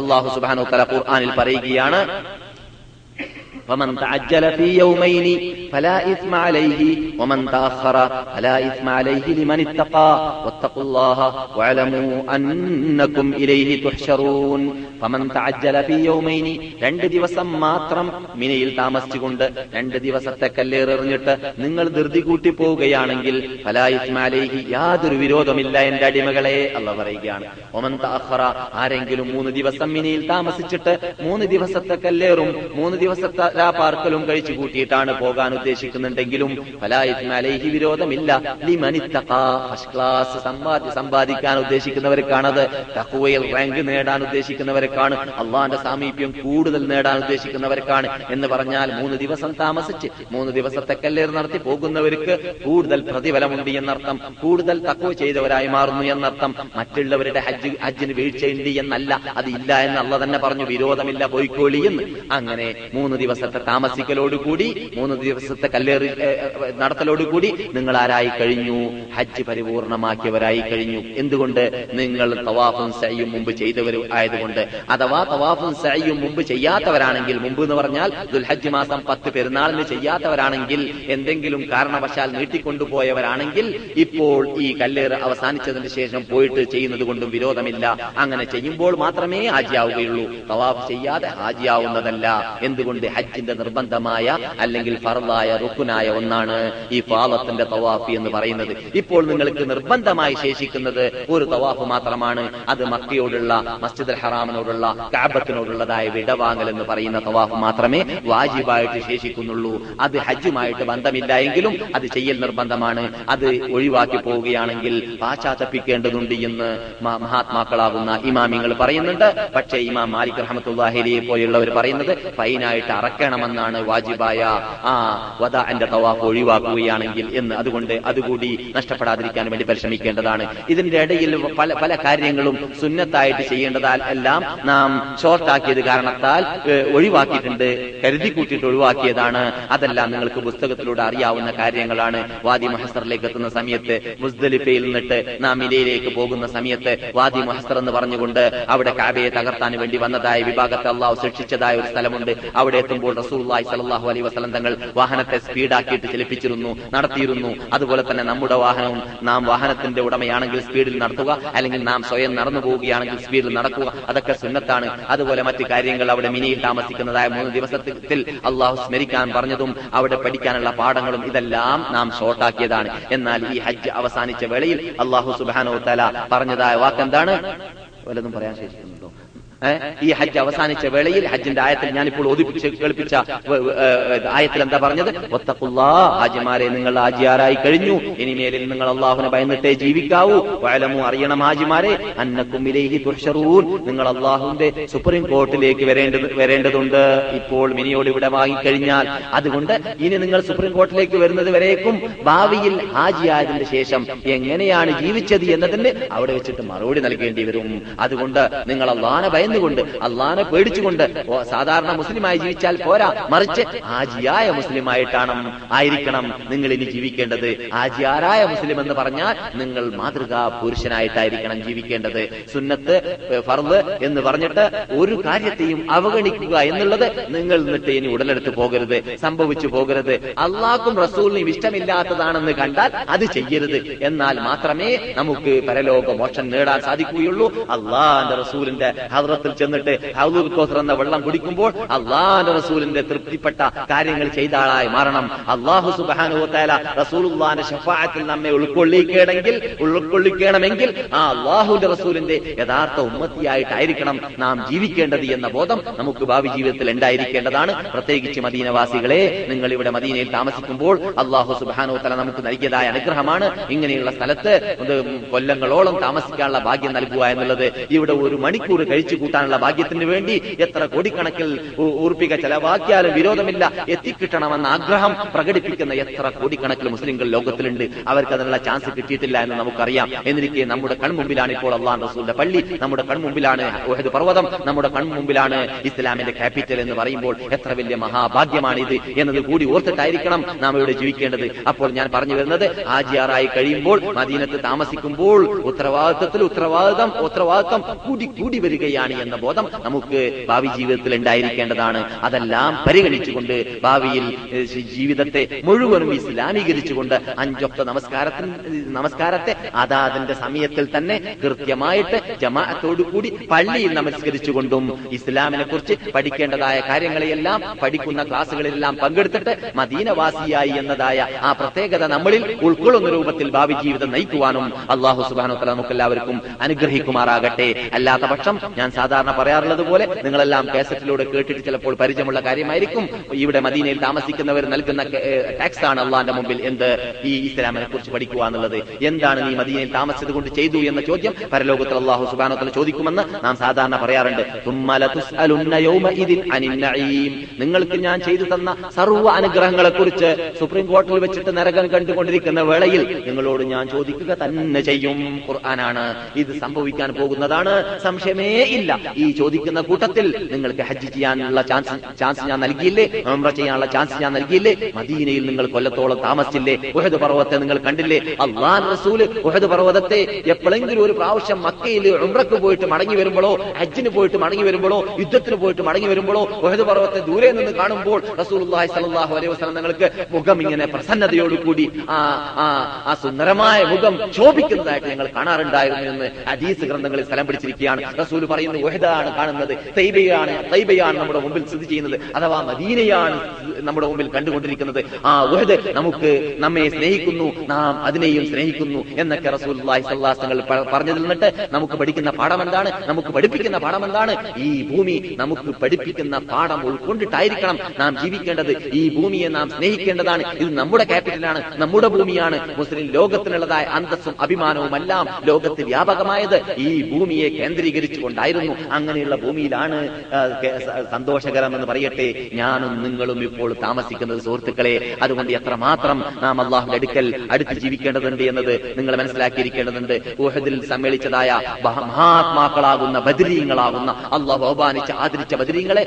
അള്ളാഹു സുബാനു തല ഖുർആാനിൽ പറയുകയാണ് ومن تعجل في يومين فلا إثم عليه ومن تأخر فلا إثم عليه لمن اتقى واتقوا الله واعلموا أنكم إليه تحشرون فمن تعجل في يومين രണ്ട് ദിവസം മാത്രം മിനയിൽ താമസിച്ചുകൊണ്ട് രണ്ട് ദിവസത്തെ കല്ലേറെറിഞ്ഞിട്ട് നിങ്ങൾ ധൃതി കൂട്ടി പോവുകയാണെങ്കിൽ ഫലാ ഇസ്മാലേഹി യാതൊരു വിരോധമില്ല എന്റെ അടിമകളെ അല്ല പറയുകയാണ് ഒമൻ താഹറ ആരെങ്കിലും മൂന്ന് ദിവസം മിനിയിൽ താമസിച്ചിട്ട് മൂന്ന് ദിവസത്തെ കല്ലേറും മൂന്ന് ദിവസത്തെ പാർക്കലും കഴിച്ചു കൂട്ടിയിട്ടാണ് പോകാൻ ഉദ്ദേശിക്കുന്നുണ്ടെങ്കിലും ഫലാ ഇസ്മാലേഹി വിരോധമില്ല. ഫസ്റ്റ് ക്ലാസ് സമ്പാദ്യ സമ്പാദിക്കാൻ ഉദ്ദേശിക്കുന്നവർക്കാണത്. തക്കുവയിൽ റാങ്ക് നേടാൻ ഉദ്ദേശിക്കുന്നവർക്കാണ്. അള്ളാന്റെ സാമീപ്യം കൂടുതൽ നേടാൻ ഉദ്ദേശിക്കുന്നവർക്കാണ് എന്ന് പറഞ്ഞാൽ മൂന്ന് ദിവസം താമസിച്ച് മൂന്ന് ദിവസത്തെ കല്ലേർ നടത്തി പോകുന്നവർക്ക് കൂടുതൽ പ്രതിഫലമുണ്ട് എന്നർത്ഥം. കൂടുതൽ തക്കുവ ചെയ്തവരായി മാറുന്നു എന്നർത്ഥം. മറ്റുള്ളവരുടെ ഹജ്ജ് ഹജ്ജിന് വീഴ്ചയുണ്ട് എന്നല്ല. അത് ഇല്ല എന്ന് അല്ല തന്നെ പറഞ്ഞു. വിരോധമില്ല പോയിക്കോളി എന്ന്. അങ്ങനെ മൂന്ന് ദിവസത്തെ താമസിക്കലോടുകൂടി മൂന്ന് ദിവസത്തെ കല്ലേറി നടത്തലോടുകൂടി നിങ്ങൾ ആരായി കഴിഞ്ഞു? ഹജ്ജ് പരിപൂർണമാക്കിയവരായി കഴിഞ്ഞു. എന്തുകൊണ്ട്? നിങ്ങൾ തവാഫും സയ്യും മുമ്പ് ചെയ്തവർ ആയതുകൊണ്ട്. അഥവാ തവാഫും സയ്യും മുമ്പ് ചെയ്യാത്തവരാണെങ്കിൽ മുമ്പ് എന്ന് പറഞ്ഞാൽ ദുൽഹജ്ജ് മാസം പത്ത് പെരുന്നാളിന് ചെയ്യാത്തവരാണെങ്കിൽ എന്തെങ്കിലും കാരണവശാൽ നീട്ടിക്കൊണ്ടുപോയവരാണെങ്കിൽ ഇപ്പോൾ ഈ കല്ലേറ് അവസാനിച്ചതിന് ശേഷം പോയിട്ട് ചെയ്യുന്നത് കൊണ്ടും വിരോധമില്ല. അങ്ങനെ ചെയ്യുമ്പോൾ മാത്രമേ ഹാജിയാവുകയുള്ളൂ. തവാഫ് ചെയ്യാതെ ഹാജിയാവുന്നതല്ല. എന്തുകൊണ്ട് ഹജ്ജിന്റെ നിർബന്ധമായ അല്ലെങ്കിൽ ഫറദായ റുക്കുനായ ഒന്നാണ് ഈ ഫാലത്തിന്റെ തവാഫ് എന്ന് പറയുന്നത്. ഇപ്പോൾ നിങ്ങൾക്ക് നിർബന്ധമായി ശേഷിക്കുന്നത് ഒരു തവാഫ് മാത്രമാണ്. അത് മക്കയോടുള്ള മസ്ജിദ് ഹറാമിനോടുള്ള കാബത്തിനോടുള്ളതായ വിടവാങ്ങൽ എന്ന് പറയുന്ന തവാഫ് മാത്രമേ വാജിബായിട്ട് ശേഷിക്കുന്നുള്ളൂ. അത് ഹജ്ജുമായിട്ട് ബന്ധമില്ല എങ്കിലും അത് ചെയ്യൽ നിർബന്ധമാണ്. അത് ഒഴിവാക്കി പോവുകയാണെങ്കിൽ പാശ്ചാത്തപ്പിക്കേണ്ടതുണ്ട് എന്ന് മഹാത്മാക്കളാകുന്ന ഇമാമിങ്ങൾ പറയുന്നുണ്ട്. പക്ഷേ ഇമാം മാലിക് റഹമത്തുല്ലാഹിലിയെ പോലെയുള്ളവർ പറയുന്നത് ഫൈനായിട്ട് അറക്കണമെന്നാണ് വാജിബായ. ആ വധ എന്റെ തവാഫ് ഒഴിവാക്കുകയാണെങ്കിൽ എന്ന്. അതുകൊണ്ട് അതുകൂടി നഷ്ടപ്പെടാതിരിക്കാൻ വേണ്ടി പരിശ്രമിക്കേണ്ടതാണ്. ഇതിന്റെ ഇടയിൽ പല പല കാര്യങ്ങളും സുന്നത്തായിട്ട് ചെയ്യേണ്ടതാൽ എല്ലാം നാം ഷോർട്ടാക്കിയത് കാരണത്താൽ ഒഴിവാക്കിയിട്ടുണ്ട്. കരുതി കൂട്ടിയിട്ട് ഒഴിവാക്കിയതാണ്. അതെല്ലാം നിങ്ങൾക്ക് പുസ്തകത്തിലൂടെ അറിയാവുന്ന കാര്യങ്ങളാണ്. വാദി മഹസ്റിലേക്ക് എത്തുന്ന സമയത്ത് മുസ്ദലിഫയിൽ നിന്നിട്ട് നാം ഇലയിലേക്ക് പോകുന്ന സമയത്ത് വാദി മഹസ്തർ എന്ന് പറഞ്ഞുകൊണ്ട് അവിടെ കാബയെ തകർത്താൻ വേണ്ടി വന്നതായ വിഭാഗത്തെ അള്ളാഹു ശിക്ഷിച്ചതായ ഒരു സ്ഥലമുണ്ട്. അവിടെ എത്തുമ്പോൾ റസൂള്ളി സലാഹു അലൈ വസ്ലം തങ്ങൾ വാഹനത്തെ സ്പീഡാക്കിയിട്ട് ചലിപ്പിച്ചിരുന്നു നടത്തിയിരുന്നു. അതുപോലെ തന്നെ നമ്മുടെ വാഹനവും നാം വാഹനത്തിന്റെ ഉടമയാണെങ്കിൽ സ്പീഡിൽ നടത്തുക അല്ലെങ്കിൽ നാം സ്വയം നടന്നു പോവുകയാണെങ്കിൽ സ്പീഡിൽ നടക്കുക. അതൊക്കെ സുന്നത്താണ്. അതുപോലെ മറ്റു കാര്യങ്ങൾ അവിടെ മിനിയിൽ താമസിക്കുന്നതായ മൂന്ന് ദിവസത്തിൽ അള്ളാഹു സ്മരിക്കാൻ പറഞ്ഞതും അവിടെ പഠിക്കാനുള്ള പാഠങ്ങളും ഇതെല്ലാം നാം ഷോർട്ടാക്കിയതാണ്. എന്നാൽ ഈ ഹജ്ജ് അവസാനിച്ച വേളയിൽ അള്ളാഹു സുബാനോ തല പറഞ്ഞതായ വാക്കെന്താണ്? വല്ലതും പറയാൻ ശേഷിക്കുന്നുണ്ടോ? ഈ ഹജ്ജ് അവസാനിച്ച വേളയിൽ ഹജ്ജിന്റെ ആയത്തിൽ ഞാനിപ്പോൾ ഒതുപ്പിച്ച് കേൾപ്പിച്ച ആയത്തിൽ എന്താ പറഞ്ഞത്? ഒത്തക്കുള്ള ഹാജിമാരെ നിങ്ങൾ ഹാജിയാരായി കഴിഞ്ഞു. ഇനിമേലിൽ നിങ്ങൾ അള്ളാഹുനെ ഭയന്നിട്ടേ ജീവിക്കാവൂ. വയലമു അറിയണം ഹാജിമാരെ. അന്നക്കുമിലേഹി തുഷറൂൻ നിങ്ങൾ അള്ളാഹുവിന്റെ സുപ്രീം കോർട്ടിലേക്ക് വരേണ്ടത് വരേണ്ടതുണ്ട്. ഇപ്പോൾ മിനിയോട് ഇവിടെ വാങ്ങിക്കഴിഞ്ഞാൽ അതുകൊണ്ട് ഇനി നിങ്ങൾ സുപ്രീം കോർട്ടിലേക്ക് വരുന്നത് വരേക്കും. ഭാവിയിൽ ഹാജിയായതിന്റെ ശേഷം എങ്ങനെയാണ് ജീവിച്ചത് എന്നതിന് അവിടെ വെച്ചിട്ട് മറുപടി നൽകേണ്ടി വരും. അതുകൊണ്ട് നിങ്ങൾ അള്ളാനെ ഭയന്നുകൊണ്ട് അള്ളാനെ പേടിച്ചുകൊണ്ട് സാധാരണ മുസ്ലിമായി ജീവിച്ചാൽ പോരാ മറിച്ച് ആജിയായ മുസ്ലിമായിട്ടാണ് ആയിരിക്കണം നിങ്ങൾ ഇനി ജീവിക്കേണ്ടത്. ആജിയാരായ മുസ്ലിം എന്ന് പറഞ്ഞാൽ നിങ്ങൾ മാതൃകാ പുരുഷനായിട്ടായിരിക്കണം ജീവിക്കേണ്ടത്. സുന്നത്ത് ഫർദ് എന്ന് പറഞ്ഞിട്ട് ഒരു കാര്യത്തെയും അവഗണിക്കുക എന്നുള്ളത് നിങ്ങൾ എന്നിട്ട് ഇനി ഉടലെടുത്ത് പോകരുത് സംഭവിച്ചു പോകരുത്. അള്ളാഹ്ക്കും റസൂലിനും ഇഷ്ടമില്ലാത്തതാണെന്ന് കണ്ടാൽ അത് ചെയ്യരുത്. എന്നാൽ മാത്രമേ നമുക്ക് പരലോക മോക്ഷം നേടാൻ സാധിക്കുകയുള്ളൂ. അള്ളാന്റെ റസൂലിന്റെ ഹദ്രത്തിൽ ചെന്നിട്ട് ഹൗദുൽ എന്ന വെള്ളം കുടിക്കുമ്പോൾ അള്ളാന്റെ റസൂലിന്റെ തൃപ്തിപ്പെട്ട കാര്യങ്ങൾ ചെയ്ത ആളായി മാറണം. അള്ളാഹു സുബാനുല റസൂലുള്ളാന്റെ ഷഫായത്തിൽ നമ്മെ ഉൾക്കൊള്ളിക്കണമെങ്കിൽ ഉൾക്കൊള്ളിക്കണമെങ്കിൽ ആ അള്ളാഹുന്റെ റസൂലിന്റെ യഥാർത്ഥ ഉമ്മത്തിയായിട്ടായിരിക്കണം നാം ജീവിക്കേണ്ടത് എന്ന ബോധം നമുക്ക് ഭാവി ജീവിതത്തിൽ ഉണ്ടായിരിക്കേണ്ടതാണ്. പ്രത്യേകിച്ച് മദീനവാസികളെ നിങ്ങൾ ഇവിടെ മദീനയിൽ താമസിക്കുമ്പോൾ അള്ളാഹു സുബാനോ നമുക്ക് നൽകിയതായ അനുഗ്രഹമാണ്. ഇങ്ങനെയുള്ള സ്ഥലത്ത് കൊല്ലങ്ങളോളം താമസിക്കാനുള്ള ഭാഗ്യം നൽകുക എന്നുള്ളത് ഇവിടെ ഒരു മണിക്കൂർ കഴിച്ചു കൂട്ടാനുള്ള ഭാഗ്യത്തിന് വേണ്ടി എത്ര കോടിക്കണക്കിൽ ഊർപ്പിക ചെലവാക്കിയാലും വിരോധമില്ല. എത്തിക്കിട്ടണമെന്ന ആഗ്രഹം പ്രകടിപ്പിക്കുന്ന എത്ര കോടിക്കണക്കിൽ മുസ്ലിങ്ങൾ ലോകത്തിലുണ്ട്. അവർക്ക് അതിനുള്ള ചാൻസ് കിട്ടിയിട്ടില്ല എന്ന് നമുക്കറിയാം. എന്നിരിക്കെ നമ്മുടെ കൺമുമ്പിലാണ് ഇപ്പോൾ അള്ളാൻ റസൂലിന്റെ പള്ളി. നമ്മുടെ കൺമുമ്പിലാണ് ഉഹദ് പർവതം. നമ്മുടെ കൺമുമ്പിലാണ് ഇസ്ലാമിന്റെ ക്യാപിറ്റൽ എന്ന് പറയുമ്പോൾ എത്ര വലിയ മഹാഭാഗ്യമാണ് ഇത് എന്നത് കൂടി ഓർത്തിട്ടായിരിക്കണം നാം ഇവിടെ ജീവിക്കേണ്ടത്. അപ്പോൾ ഞാൻ പറഞ്ഞു വരുന്നത് ആജിയാറായി കഴിയുമ്പോൾ മദീനത്ത് താമസിക്കുമ്പോൾ ഉത്തരവാദിത്വത്തിൽ ഉത്തരവാദിത്തം ഉത്തരവാദിത്തം കൂടി കൂടി വരികയാണ് എന്ന ബോധം നമുക്ക് ഭാവി ജീവിതത്തിൽ ഉണ്ടായിരിക്കേണ്ടതാണ്. അതെല്ലാം പരിഗണിച്ചുകൊണ്ട് ഭാവിയിൽ ജീവിതത്തെ മുഴുവനും ഇസ്ലാമീകരിച്ചുകൊണ്ട് അഞ്ചൊക്കെ നമസ്കാരത്തിന് നമസ്കാരത്തെ അതാതിന്റെ സമയത്തിൽ തന്നെ കൃത്യമായിട്ട് ജമാഅത്തോടുകൂടി പള്ളിയിൽ നമസ്കരിച്ചുകൊണ്ടും ഇസ്ലാമിനെ കുറിച്ച് പഠിക്കേണ്ടതായ കാര്യങ്ങളെയെല്ലാം പഠിക്കുന്ന ക്ലാസ്സുകളിലെല്ലാം പങ്കെടുത്തിട്ട് മദീനവാസിയായി എന്നതായ ആ പ്രത്യേകത നമ്മളിൽ ഉൾക്കൊള്ളുന്ന രൂപത്തിൽ ഭാവി ജീവിതം നയിക്കുവാനും അള്ളാഹു സുബാനോ തല നമുക്ക് എല്ലാവർക്കും അനുഗ്രഹിക്കുമാറാകട്ടെ. അല്ലാത്ത പക്ഷം ഞാൻ സാധാരണ പറയാറുള്ളത് പോലെ നിങ്ങളെല്ലാം കാസറ്റിലൂടെ കേട്ടിട്ട് ചിലപ്പോൾ പരിചയമുള്ള കാര്യമായിരിക്കും. ഇവിടെ മദീനയിൽ താമസിക്കുന്നവർ നൽകുന്ന ടാക്സ് ആണ് അള്ളാന്റെ മുമ്പിൽ എന്ത് ഈ ഇസ്ലാമിനെ കുറിച്ച് പഠിക്കുക എന്നുള്ളത്. എന്താണ് നീ മദീനയിൽ താമസിച്ചത് കൊണ്ട് ചെയ്തു എന്ന ചോദ്യം പരലോകത്തിൽ അള്ളാഹു സുബാനോത്തല ചോദിക്കുമെന്ന് നാം സാധാരണ പറയാറുണ്ട്. നിങ്ങൾക്ക് ഞാൻ ചെയ്തു തന്ന സർവ അനുഗ്രഹങ്ങളെ കുറിച്ച് സുപ്രീം കോടതിയിൽ വെച്ചിട്ട് നരകം കണ്ടുകൊണ്ടിരിക്കുന്ന വേളയിൽ നിങ്ങളോട് ഞാൻ ചോദിക്കുക തന്നെ ചെയ്യും. ഖുർആനാണ്. ഇത് സംഭവിക്കാൻ പോകുന്നതാണ്. സംശയമേ ഇല്ല. ഈ ചോദിക്കുന്ന കൂട്ടത്തിൽ നിങ്ങൾക്ക് ഹജ്ജ് ചെയ്യാനുള്ള ചാൻസ് ചാൻസ് ഞാൻ നൽകിയില്ലേ? ഉംറ ചെയ്യാനുള്ള ചാൻസ് ഞാൻ നൽകിയില്ലേ? മദീനയിൽ നിങ്ങൾ കൊല്ലത്തോളം താമസിച്ചില്ലേ? ഉഹദ് പർവതത്തെ നിങ്ങൾ കണ്ടില്ലേ? അള്ളാൻ റസൂൽ ഉഹദ് പർവതത്തെ എപ്പോഴെങ്കിലും ഒരു പ്രാവശ്യം മക്കയിൽ ഉംറക്ക് പോയിട്ട് മടങ്ങി വരുമ്പോഴോ ഹജ്ജിന് പോയിട്ട് മടങ്ങി വരുമ്പോഴോ യുദ്ധത്തിന് പോയിട്ട് മടങ്ങി വരുമ്പോഴോ ഉഹദ് പർവത്തെ ദൂരെ നിന്ന് കാണുമ്പോൾ റസൂലുള്ളാഹി സ്വല്ലല്ലാഹു അലൈഹി വസല്ലം നിങ്ങൾക്ക് മുഖം ഇങ്ങനെ പ്രസന്നതയോടുകൂടി ആ ആ ആ സുന്ദരമായ മുഖം ശോഭിക്കുന്നതായിട്ട് ഞങ്ങൾ കാണാറുണ്ടായിരുന്നു എന്ന് ഹദീസ് ഗ്രന്ഥങ്ങളിൽ സ്ഥലം പിടിച്ചിരിക്കുകയാണ്. റസൂൽ പറയുന്നു ഉഹദാണ് കാണുന്നത്. തൈബയാണ് തൈബയാണ് നമ്മുടെ മുമ്പിൽ സ്ഥിതി ചെയ്യുന്നത്. അഥവാ മദീനയാണ് നമ്മുടെ മുമ്പിൽ കണ്ടുകൊണ്ടിരിക്കുന്നത്. ആ വഹദ് നമുക്ക് നമ്മെ സ്നേഹിക്കുന്നു നാം അതിനെയും സ്നേഹിക്കുന്നു എന്നൊക്കെ റസൂൽ തങ്ങൾ പറഞ്ഞതിൽ നിന്നിട്ട് നമുക്ക് പഠിക്കുന്ന പാഠം എന്താണ്? നമുക്ക് പഠിപ്പിക്കുന്ന പാഠം എന്താണ്? ഈ ഭൂമി നമുക്ക് പഠിപ്പിക്കുന്ന പാഠം ഉൾക്കൊണ്ടിട്ടായിരിക്കണം നാം ജീവിക്കേണ്ടത്. ഈ ഭൂമിയെ നാം സ്നേഹിക്കേണ്ടതാണ്. ഇത് നമ്മുടെ ക്യാപിറ്റലാണ് നമ്മുടെ ഭൂമിയാണ്. മുസ്ലിം ലോകത്തിനുള്ളതായ അന്തസ്സും അഭിമാനവും എല്ലാം ലോകത്ത് വ്യാപകമായത് ഈ ഭൂമിയെ കേന്ദ്രീകരിച്ചുകൊണ്ടായിരുന്നു. അങ്ങനെയുള്ള ഭൂമിയിലാണ് സന്തോഷകരമെന്ന് പറയട്ടെ. ഞാനും നിങ്ങളും ഇപ്പോൾ താമസിക്കുന്നത് സുഹൃത്തുക്കളെ അതുകൊണ്ട് എത്രമാത്രം നാം അള്ളാഹുന്റെ അടുക്കൽ അടുത്ത് ജീവിക്കേണ്ടതുണ്ട് എന്നത് നിങ്ങൾ മനസ്സിലാക്കിയിരിക്കേണ്ടതുണ്ട്. ഊഹദിൽ സമ്മേളിച്ചതായ മഹാത്മാക്കളാകുന്ന ബദരീങ്ങളാകുന്ന അള്ളാഹു അപമാനിച്ച് ആദരിച്ച ബദരീങ്ങളെ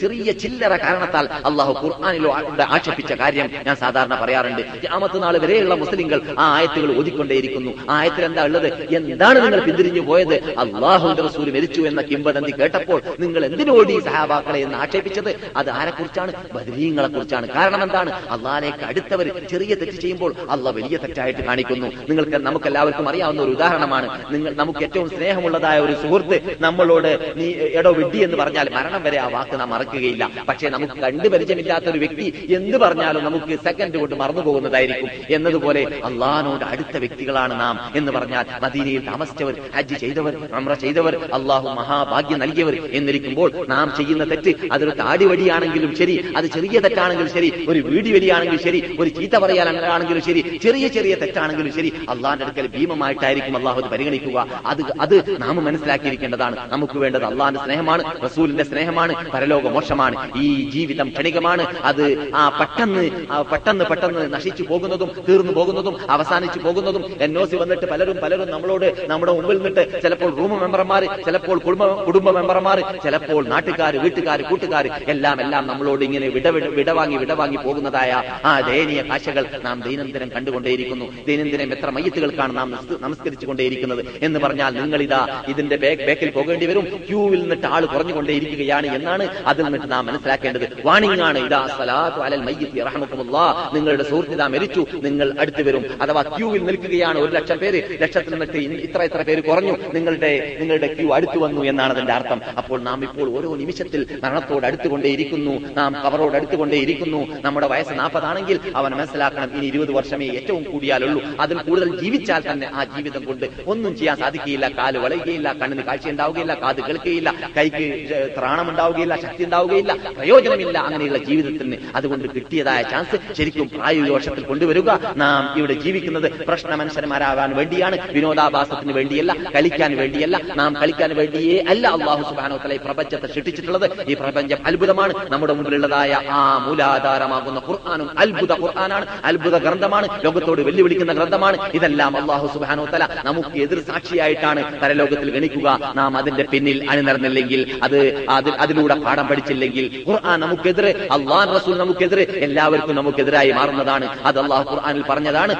ചെറിയ ചില്ലറ കാരണത്താൽ അള്ളാഹു ഖുർആാനിലോ ആക്ഷേപിച്ച കാര്യം ഞാൻ സാധാരണ പറയാറുണ്ട്. രാമത്ത് നാൾ വരെയുള്ള മുസ്ലിങ്ങൾ ആ ആയത്തുകൾ ഓതിക്കൊണ്ടേയിരിക്കുന്നു. ആയത്തിൽ എന്താ ഉള്ളത്? എന്താണ് നിങ്ങൾ പിന്തിരിഞ്ഞു പോയത്? അള്ളാഹുന്റെ റസൂൽ മരിച്ചു എന്ന കിംബദന്തി കേട്ടപ്പോൾ നിങ്ങൾ എന്തിനോടി സഹാബാക്കളെ എന്ന് ആക്ഷേപിച്ചത്? അത് ആരെക്കുറിച്ചാണ്? ബദരീങ്ങളെ കുറിച്ചാണ് കാരണം എന്താണ്? അള്ളാലേക്ക് അടുത്തവർ ചെറിയ തെറ്റ് ചെയ്യുമ്പോൾ അള്ള വലിയ തെറ്റായിട്ട് കാണിക്കുന്നു. നിങ്ങൾക്ക് നമുക്ക് എല്ലാവർക്കും അറിയാവുന്ന ഒരു ഉദാഹരണമാണ്. നിങ്ങൾ നമുക്ക് ഏറ്റവും സ്നേഹമുള്ളതായ ഒരു സുഹൃത്ത് നമ്മളോട് നീ എടോ വിഡ്ഡി എന്ന് പറഞ്ഞാൽ മരണം വരെ ആ വാക്ക് നാം മറക്കുകയില്ല. പക്ഷേ നമുക്ക് കണ്ടു പരിചയമില്ലാത്ത ഒരു വ്യക്തി എന്ത് പറഞ്ഞാലും നമുക്ക് സെക്കൻഡ് കൊണ്ട് മറന്നു പോകുന്നതായിരിക്കും. എന്നതുപോലെ അള്ളഹാനോട് അടുത്ത വ്യക്തികളാണ് നാം എന്ന് പറഞ്ഞാൽ മദീനയിൽ താമസിച്ചവർ ഹജ്ജ് ചെയ്തവർ അമ്ര ചെയ്തവർ അള്ളാഹു മഹാഭാഗ്യം നൽകിയവർ എന്നിരിക്കുമ്പോൾ നാം ചെയ്യുന്ന തെറ്റ് അതൊരു താടി വടിയാണെങ്കിലും ശരി അത് ചെറിയ തെറ്റാണെങ്കിലും ശരി ഒരു വീടി വലിയാണെങ്കിലും ശരി ഒരു ചീത്ത പറയാനാണെങ്കിലും ശരി ചെറിയ ചെറിയ തെറ്റാണെങ്കിലും ശരി അള്ളാഹിന്റെ അടുക്കൽ ഭീമമായിട്ടായിരിക്കും അള്ളാഹു അത് പരിഗണിക്കുക. അത് അത് നാം മനസ്സിലാക്കിയിരിക്കേണ്ടതാണ്. നമുക്ക് വേണ്ടത് അള്ളാഹിന്റെ സ്നേഹമാണ് റസൂലിന്റെ സ്നേഹമാണ് പരലോക മോശമാണ് ഈ ജീവിതം ക്ഷണികമാണ്. അത് ആ പെട്ടെന്ന് ആ പെട്ടെന്ന് പെട്ടെന്ന് നശിച്ചു പോകുന്നതും തീർന്നു പോകുന്നതും അവസാനിച്ചു പോകുന്നതും. എൻ വന്നിട്ട് പലരും പലരും നമ്മളോട് നമ്മുടെ മുമ്പിൽ നിന്നിട്ട് ചിലപ്പോൾ റൂം മെമ്പർമാർ ചിലപ്പോൾ കുടുംബ കുടുംബ മെമ്പർമാർ ചിലപ്പോൾ നാട്ടുകാർ വീട്ടുകാർ കൂട്ടുകാർ എല്ലാം എല്ലാം നമ്മളോട് ഇങ്ങനെ വിട വിട- വിടവാങ്ങി വിടവാങ്ങി പോകുന്നതായ ആ ദയനീയ കാശകൾ നാം ദൈനംദിനം കണ്ടുകൊണ്ടേയിരിക്കുന്നു. ദൈനംദിനം എത്ര മയ്യത്തുകൾക്കാണ് നാം നമസ്കരിച്ചു കൊണ്ടേയിരിക്കുന്നത് എന്ന് പറഞ്ഞാൽ നിങ്ങൾ ഇതാ ഇതിന്റെ ബേക്കിൽ പോകേണ്ടി വരും. ക്യൂവിൽ നിന്നിട്ട് ആൾ കുറഞ്ഞുകൊണ്ടേയിരിക്കുകയാണ് എന്നാണ് അതിൽ നിന്നിട്ട് നാം മനസ്സിലാക്കേണ്ടത്. വാണിംഗ് ആണ്. സലാത്തു അലൽ നിങ്ങളുടെ സുഹൃത്തിതാ മരിച്ചു. നിങ്ങൾ അടുത്തു വരും. അഥവാ ക്യൂവിൽ നിൽക്കുകയാണ് ഒരു ലക്ഷം പേര്. ലക്ഷത്തിൽ നിന്നിട്ട് ഇത്ര ഇത്ര പേര് കുറഞ്ഞു. നിങ്ങളുടെ നിങ്ങളുടെ ക്യൂ അടുത്തു വന്നു എന്നാണ് അതിന്റെ അർത്ഥം. അപ്പോൾ നാം ഇപ്പോൾ ഓരോ നിമിഷത്തിൽ മരണത്തോട് അടുത്തുകൊണ്ടേയിരിക്കുന്നു നാം കവറോട് അടുത്തുകൊണ്ടേയിരിക്കുന്നു നമ്മുടെ വയസ്സ് നാൽപ്പതാണെങ്കിൽ അവൻ മനസ്സിലാക്കണം ഇനി ഇരുപത് വർഷമേ ഏറ്റവും കൂടിയാലുള്ളൂ. അതിൽ കൂടുതൽ ജീവിച്ചാൽ തന്നെ ആ ജീവിതം കൊണ്ട് ഒന്നും ചെയ്യാൻ സാധിക്കുകയില്ല. കാൽ വളയുകയില്ല കണ്ണിന് കാഴ്ച ഉണ്ടാവുകയില്ല കാത് കേൾക്കുകയില്ല കൈക്ക് ത്രാണം ഉണ്ടാവുകയില്ല ശക്തി ഉണ്ടാവുകയില്ല പ്രയോജനമില്ല അങ്ങനെയുള്ള ജീവിതത്തിന് അതുകൊണ്ട് കിട്ടിയതായ ചാൻസ് ശരിക്കും പ്രായോഗിക വർഷത്തിൽ കൊണ്ടുവരിക. നാം ഇവിടെ ജീവിക്കുന്നത് പ്രശ്ന മനുഷ്യന്മാരാകാൻ വേണ്ടിയാണ്. വിനോദാഭാസത്തിന് വേണ്ടിയല്ല കളിക്കാൻ വേണ്ടിയല്ല. നാം കളിക്കാൻ വേണ്ടിയേ അല്ല അള്ളാഹു സുബാനോ തല ഈ പ്രപഞ്ചത്തെ സൃഷ്ടിച്ചിട്ടുള്ളത്. ഈ പ്രപഞ്ചം അത്ഭുതമാണ്. നമ്മുടെ മുമ്പിലുള്ളതായ ആ മൂലാധാരമാകുന്ന ഖുർആാനും അത്ഭുത ഖുർആാനാണ്. അത്ഭുത ഗ്രന്ഥമാണ്. ലോകത്തോട് വെല്ലുവിളിക്കുന്ന ഗ്രന്ഥമാണ്. ഇതെല്ലാം അള്ളാഹു സുബാനോ തല നമുക്ക് എതിർ സാക്ഷിയായിട്ടാണ് പരലോകത്തിൽ ഗണിക്കുക. നാം അതിന്റെ പിന്നിൽ അണിനിറന്നില്ലെങ്കിൽ അത് അതിലൂടെ പാഠം പഠിച്ചില്ലെങ്കിൽ ഖുർആൻ നമുക്കെതിരെ അള്ളാൻ റസൂൽ നമുക്കെതിരെ എല്ലാവർക്കും നമുക്കെതിരായി മാറുന്നതാണ്. അത് അള്ളാഹു ഖുർആനിൽ പറഞ്ഞതാണ്.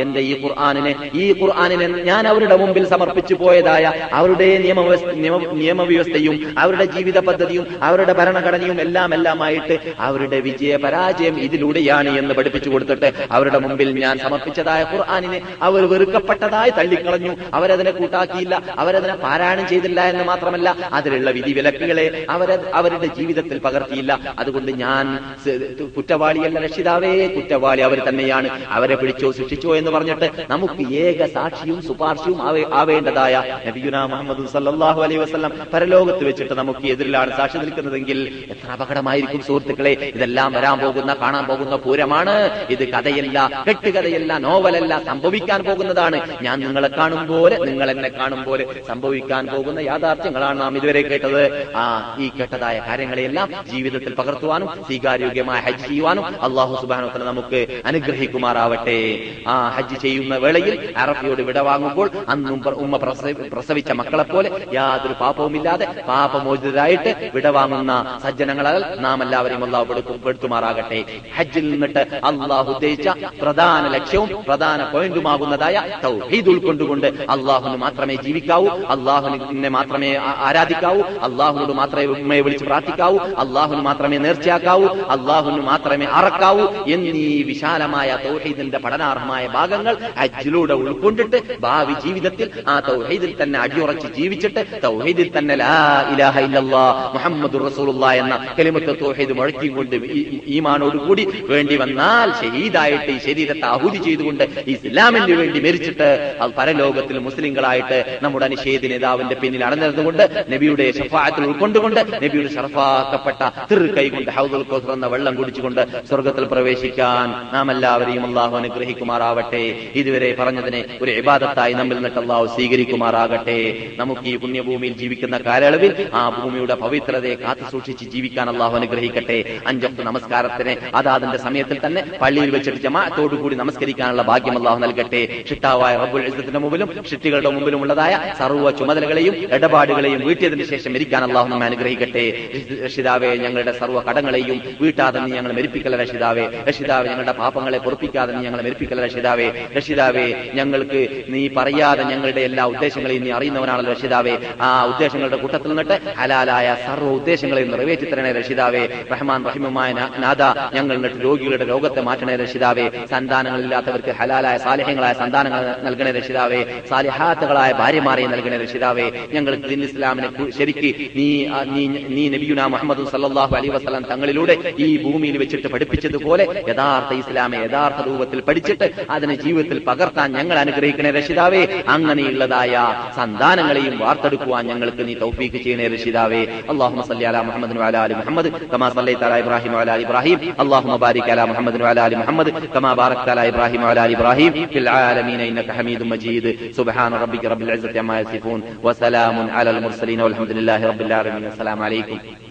എന്റെ ഈ ഖുർആാനിനെ ഈ ഖുർആാനിനെ ഞാൻ അവരുടെ മുമ്പിൽ സമർപ്പിച്ചു പോയതായ അവരുടെ നിയമ- നിയമവ്യവസ്ഥയും അവരുടെ ജീവിത പദ്ധതിയും അവരുടെ ഭരണഘടനയും എല്ലാം എല്ലാമായിട്ട് അവരുടെ വിജയ പരാജയം ഇതിലൂടെയാണ് എന്ന് പഠിപ്പിച്ചു കൊടുത്തിട്ട് അവരുടെ മുമ്പിൽ ഞാൻ സമർപ്പിച്ചതായ ഖുർആാനിനെ അവർ വെറുക്കപ്പെട്ടതായി തള്ളിക്കളഞ്ഞു. അവരതിനെ കൂട്ടാക്കിയില്ല. അവരതിനെ പാരായണം ചെയ്തില്ല എന്ന് മാത്രമല്ല അതിലുള്ള വിധിവിലക്കുകളെ അവർ അവരുടെ ജീവിതത്തിൽ പകർത്തിയില്ല. അതുകൊണ്ട് ഞാൻ കുറ്റവാളിയല്ല രക്ഷിതാവേ കുറ്റവാളി അവർ തന്നെയാണ്. അവരെ പിടിച്ചോ ശിക്ഷിച്ചോ എന്ന് പറഞ്ഞിട്ട് നമുക്ക് ഏക സാക്ഷിയും സുപാർശിയും ആവേണ്ടതായ നബിയുന മുഹമ്മദ് സല്ലാഹു അലൈഹി വസ്ലം പരലോകത്ത് വെച്ചിട്ട് നമുക്ക് എതിരിലാണ് സാക്ഷി നിൽക്കുന്നതെങ്കിൽ എത്ര അപകടമായിരിക്കും സുഹൃത്തുക്കളെ? ഇതെല്ലാം വരാൻ പോകുന്ന കാണാൻ പോകുന്ന പൂരമാണ്. ഇത് കഥയല്ല കെട്ടുകഥയല്ല നോവലല്ല സംഭവിക്കാൻ പോകുന്നതാണ്. ഞാൻ നിങ്ങളെ കാണും പോലെ നിങ്ങൾ എന്നെ കാണും പോലെ സംഭവിക്കാൻ പോകുന്ന യാഥാർത്ഥ്യങ്ങളാണ് നാം ഇതുവരെ കേട്ടത്. ആ ഈ കേട്ടതായ കാര്യങ്ങളെയെല്ലാം ജീവിതത്തിൽ പകർത്തുവാനും സ്വീകാര്യോഗ്യമായ ഹജ്ജ് ചെയ്യുവാനും അള്ളാഹു സുബാനോത്തല നമുക്ക് അനുഗ്രഹിക്കുമാറാവട്ടെ. ആ ഹജ്ജ് ചെയ്യുന്ന വേളയിൽ അറഫയോട് വിടവാങ്ങുമ്പോൾ അന്നും ഉമ്മ പ്രസവിച്ച മക്കളെ പോലെ യാതൊരു പാപവുമില്ലാതെ പാപമോചിതരായിട്ട് വിടവാങ്ങുന്ന സജ്ജനങ്ങളാൽ നാം എല്ലാവരെയും അള്ളാഹു പെടുത്തു- പെടുത്തുമാറാകട്ടെ ഹജ്ജിൽ നിന്നിട്ട് അള്ളാഹു ഉദ്ദേശിച്ച പ്രധാന ലക്ഷ്യവും പ്രധാന പോയിന്റുമാകുന്നതായ തൗഹീദ് ഉൾക്കൊണ്ടുകൊണ്ട് അള്ളാഹുന് മാത്രമേ ജീവിക്കാവൂ അള്ളാഹുനെ മാത്രമേ ആരാധിക്കാവൂ അള്ളാഹുനോട് മാത്രമേ ഉമ്മയെ വിളിച്ച് പ്രാർത്ഥിക്കാവൂ അള്ളാഹുന് മാത്രമേ നേർച്ചയാക്കാവൂ അള്ളാഹുന് മാത്രമേ അറക്കാവൂ എന്നീ വിശാലമായ തൗഹീദിന്റെ പഠനാർഹമായ ഭാഗങ്ങൾ ഹജ്ജിലൂടെ ഉൾക്കൊണ്ടിട്ട് ഭാവി ജീവിതത്തിൽ ആ തൗഹീദിൽ തന്നെ അടിയുറച്ച് ജീവിച്ചിട്ട് തൗഹീദിൽ തന്നെ ലാ ഇലാഹ ഇല്ലല്ലാ മുഹമ്മദുർ റസൂലുള്ള എന്ന കലിമത്ത് തൗഹീദ് മുഴക്കി കൊണ്ട് ഈമാനോട് കൂടി വേണ്ടി വന്നാൽ ഷഹീദായിട്ട് ഈ ശരീരത്തെ ആഹുതി ചെയ്തുകൊണ്ട് ഇസ്ലാമിന് വേണ്ടി മരിച്ചിട്ട് അത് പരലോകത്തിൽ മുസ്ലിങ്ങളായിട്ട് നമ്മുടെ നിഷേധ നേതാവിന്റെ പിന്നിൽ അടഞ്ഞിരുന്നുകൊണ്ട് നബിയുടെ ഷഫായത്തിൽ ഉൾക്കൊണ്ടുകൊണ്ട് നബിയുടെ ഷർഫാക്കപ്പെട്ട തിറുകൈ കൊണ്ട് ഹൗദുൽ കൗസർ എന്ന വെള്ളം കുടിച്ചുകൊണ്ട് സ്വർഗത്തിൽ പ്രവേശിക്കാൻ നാം എല്ലാവരെയും അള്ളാഹു അനുഗ്രഹിക്കുമാറാവട്ടെ. ഇതുവരെ പറഞ്ഞതിനെ ഒരു ഇബാദത്തായി നമ്മിൽ നിന്നിട്ട് അള്ളാഹു സ്വീകരിക്കുമാറാകട്ടെ. നമുക്ക് ഈ പുണ്യഭൂമിയിൽ ജീവിക്കുന്ന കാലയളവിൽ ആ ഭൂമിയുടെ പവിത്രതയെ കാത്തു സൂക്ഷിച്ച് ജീവിക്കാൻ അള്ളാഹു അനുഗ്രഹിക്കട്ടെ. അഞ്ചൊക്കെ നമസ്കാരത്തിന് അതാതിന്റെ സമയത്തിൽ തന്നെ പള്ളിയിൽ വെച്ചിട്ട് ജമാഅത്തോടു കൂടി നമസ്കരിക്കാനുള്ള ഭാഗ്യം അള്ളാഹു നൽകട്ടെ. ഷിട്ടാവായ റബ്ബുൽ ഇസ്സത്തിന്റെ മുമ്പിലും ഷിട്ടികളുടെ മുമ്പിലും ഉള്ളതായ സർവ ചുമതലകളെയും ഇടപാടുകളെയും വീട്ടിയതിന് ശേഷം മരിക്കാൻ അള്ളാഹു നമ്മെ അനുഗ്രഹിക്കട്ടെ. രക്ഷിതാവെ ഞങ്ങളുടെ സർവ കടങ്ങളെയും വീട്ടാതെ ഞങ്ങൾ മരിപ്പിക്കല രക്ഷിതാവെ. രക്ഷിതാവെ ഞങ്ങളുടെ പാപങ്ങളെ പൊറപ്പിക്കാതെ നീ ഞങ്ങളെ മരിപ്പിക്കല രക്ഷിതാവെ. രക്ഷിതാവെ ഞങ്ങൾക്ക് നീ പറയാതെ ഞങ്ങളുടെ എല്ലാ ഉദ്ദേശങ്ങളെയും നീ അറിയുന്നവനാണല്ലോ രക്ഷിതാവേ. ആ ഉദ്ദേശങ്ങളുടെ കൂട്ടത്തിൽ നിന്നിട്ട് ഹലാലായ സർവ ഉദ്ദേശങ്ങളെയും നിറവേറ്റി തരണേ രക്ഷിതാവേ. റഹ്മാൻ റഹിമുമായ നാഥ ഞങ്ങൾ എന്നിട്ട് രോഗികളുടെ രോഗത്തെ മാറ്റണേ രക്ഷിതാവേ. സന്താനങ്ങളില്ലാത്തവർക്ക് ഹലാലായ സാലിഹ്യങ്ങളായ സന്താനങ്ങൾ നൽകണേ രക്ഷിതാവേ. സാലിഹാത്തുകളായ ഭാര്യമാരെ നൽകണേ രക്ഷിതാവേ. ഞങ്ങൾ ദിൻ ഇസ്ലാമിനെ ശരിക്ക് നീ നീ നബിയുന മുഹമ്മദ് സല്ലാഹു അലൈഹി വസല്ലം തങ്ങളിലൂടെ ഈ ഭൂമിയിൽ വെച്ചിട്ട് പഠിപ്പിച്ചതുപോലെ യഥാർത്ഥ ഇസ്ലാമെ യഥാർത്ഥ രൂപത്തിൽ പഠിച്ചിട്ട് അതിനെ ജീവിതത്തിൽ പകർത്താൻ ഞങ്ങൾ അനുഗ്രഹിക്കണേ രക്ഷിതാവേ. അങ്ങനെയുള്ളതായ സന്താനങ്ങളെയും വാർത്തെടുക്കുവാൻ ഞങ്ങൾക്ക് നീ തൗഫീക്ക് ചെയ്യണേ രക്ഷിതാവേ. അള്ളാഹു സല്ലി അലാ മുഹമ്മദ് വഅലാ ആലി മുഹമ്മദ്. കമാ സല്ലൈ തല ഇബ്രാഹിം ആലി ഇബ്രാഹിം. അല്ലാഹുമ്മ ബാരിക് അലാ മുഹമ്മദ് വഅലാ ആലി മുഹമ്മദ്. കമാ ബാറക് തല ഇബ്രാഹിം ആലി ഇബ്രാഹിം. ഫിൽ ആലമീന ഇന്നക ഹമീദും മജീദ്. സുബ്ഹാന റബ്ബിക റബ്ബിൽ ഇസ്സത്തി അമ്മാ യസിഫൂൻ. വസലാമുൻ അലൽ മുർസലീൻ. വൽഹംദുലില്ലാഹി റബ്ബിൽ ആലമീൻ. അസ്സലാമു അലൈക്കും.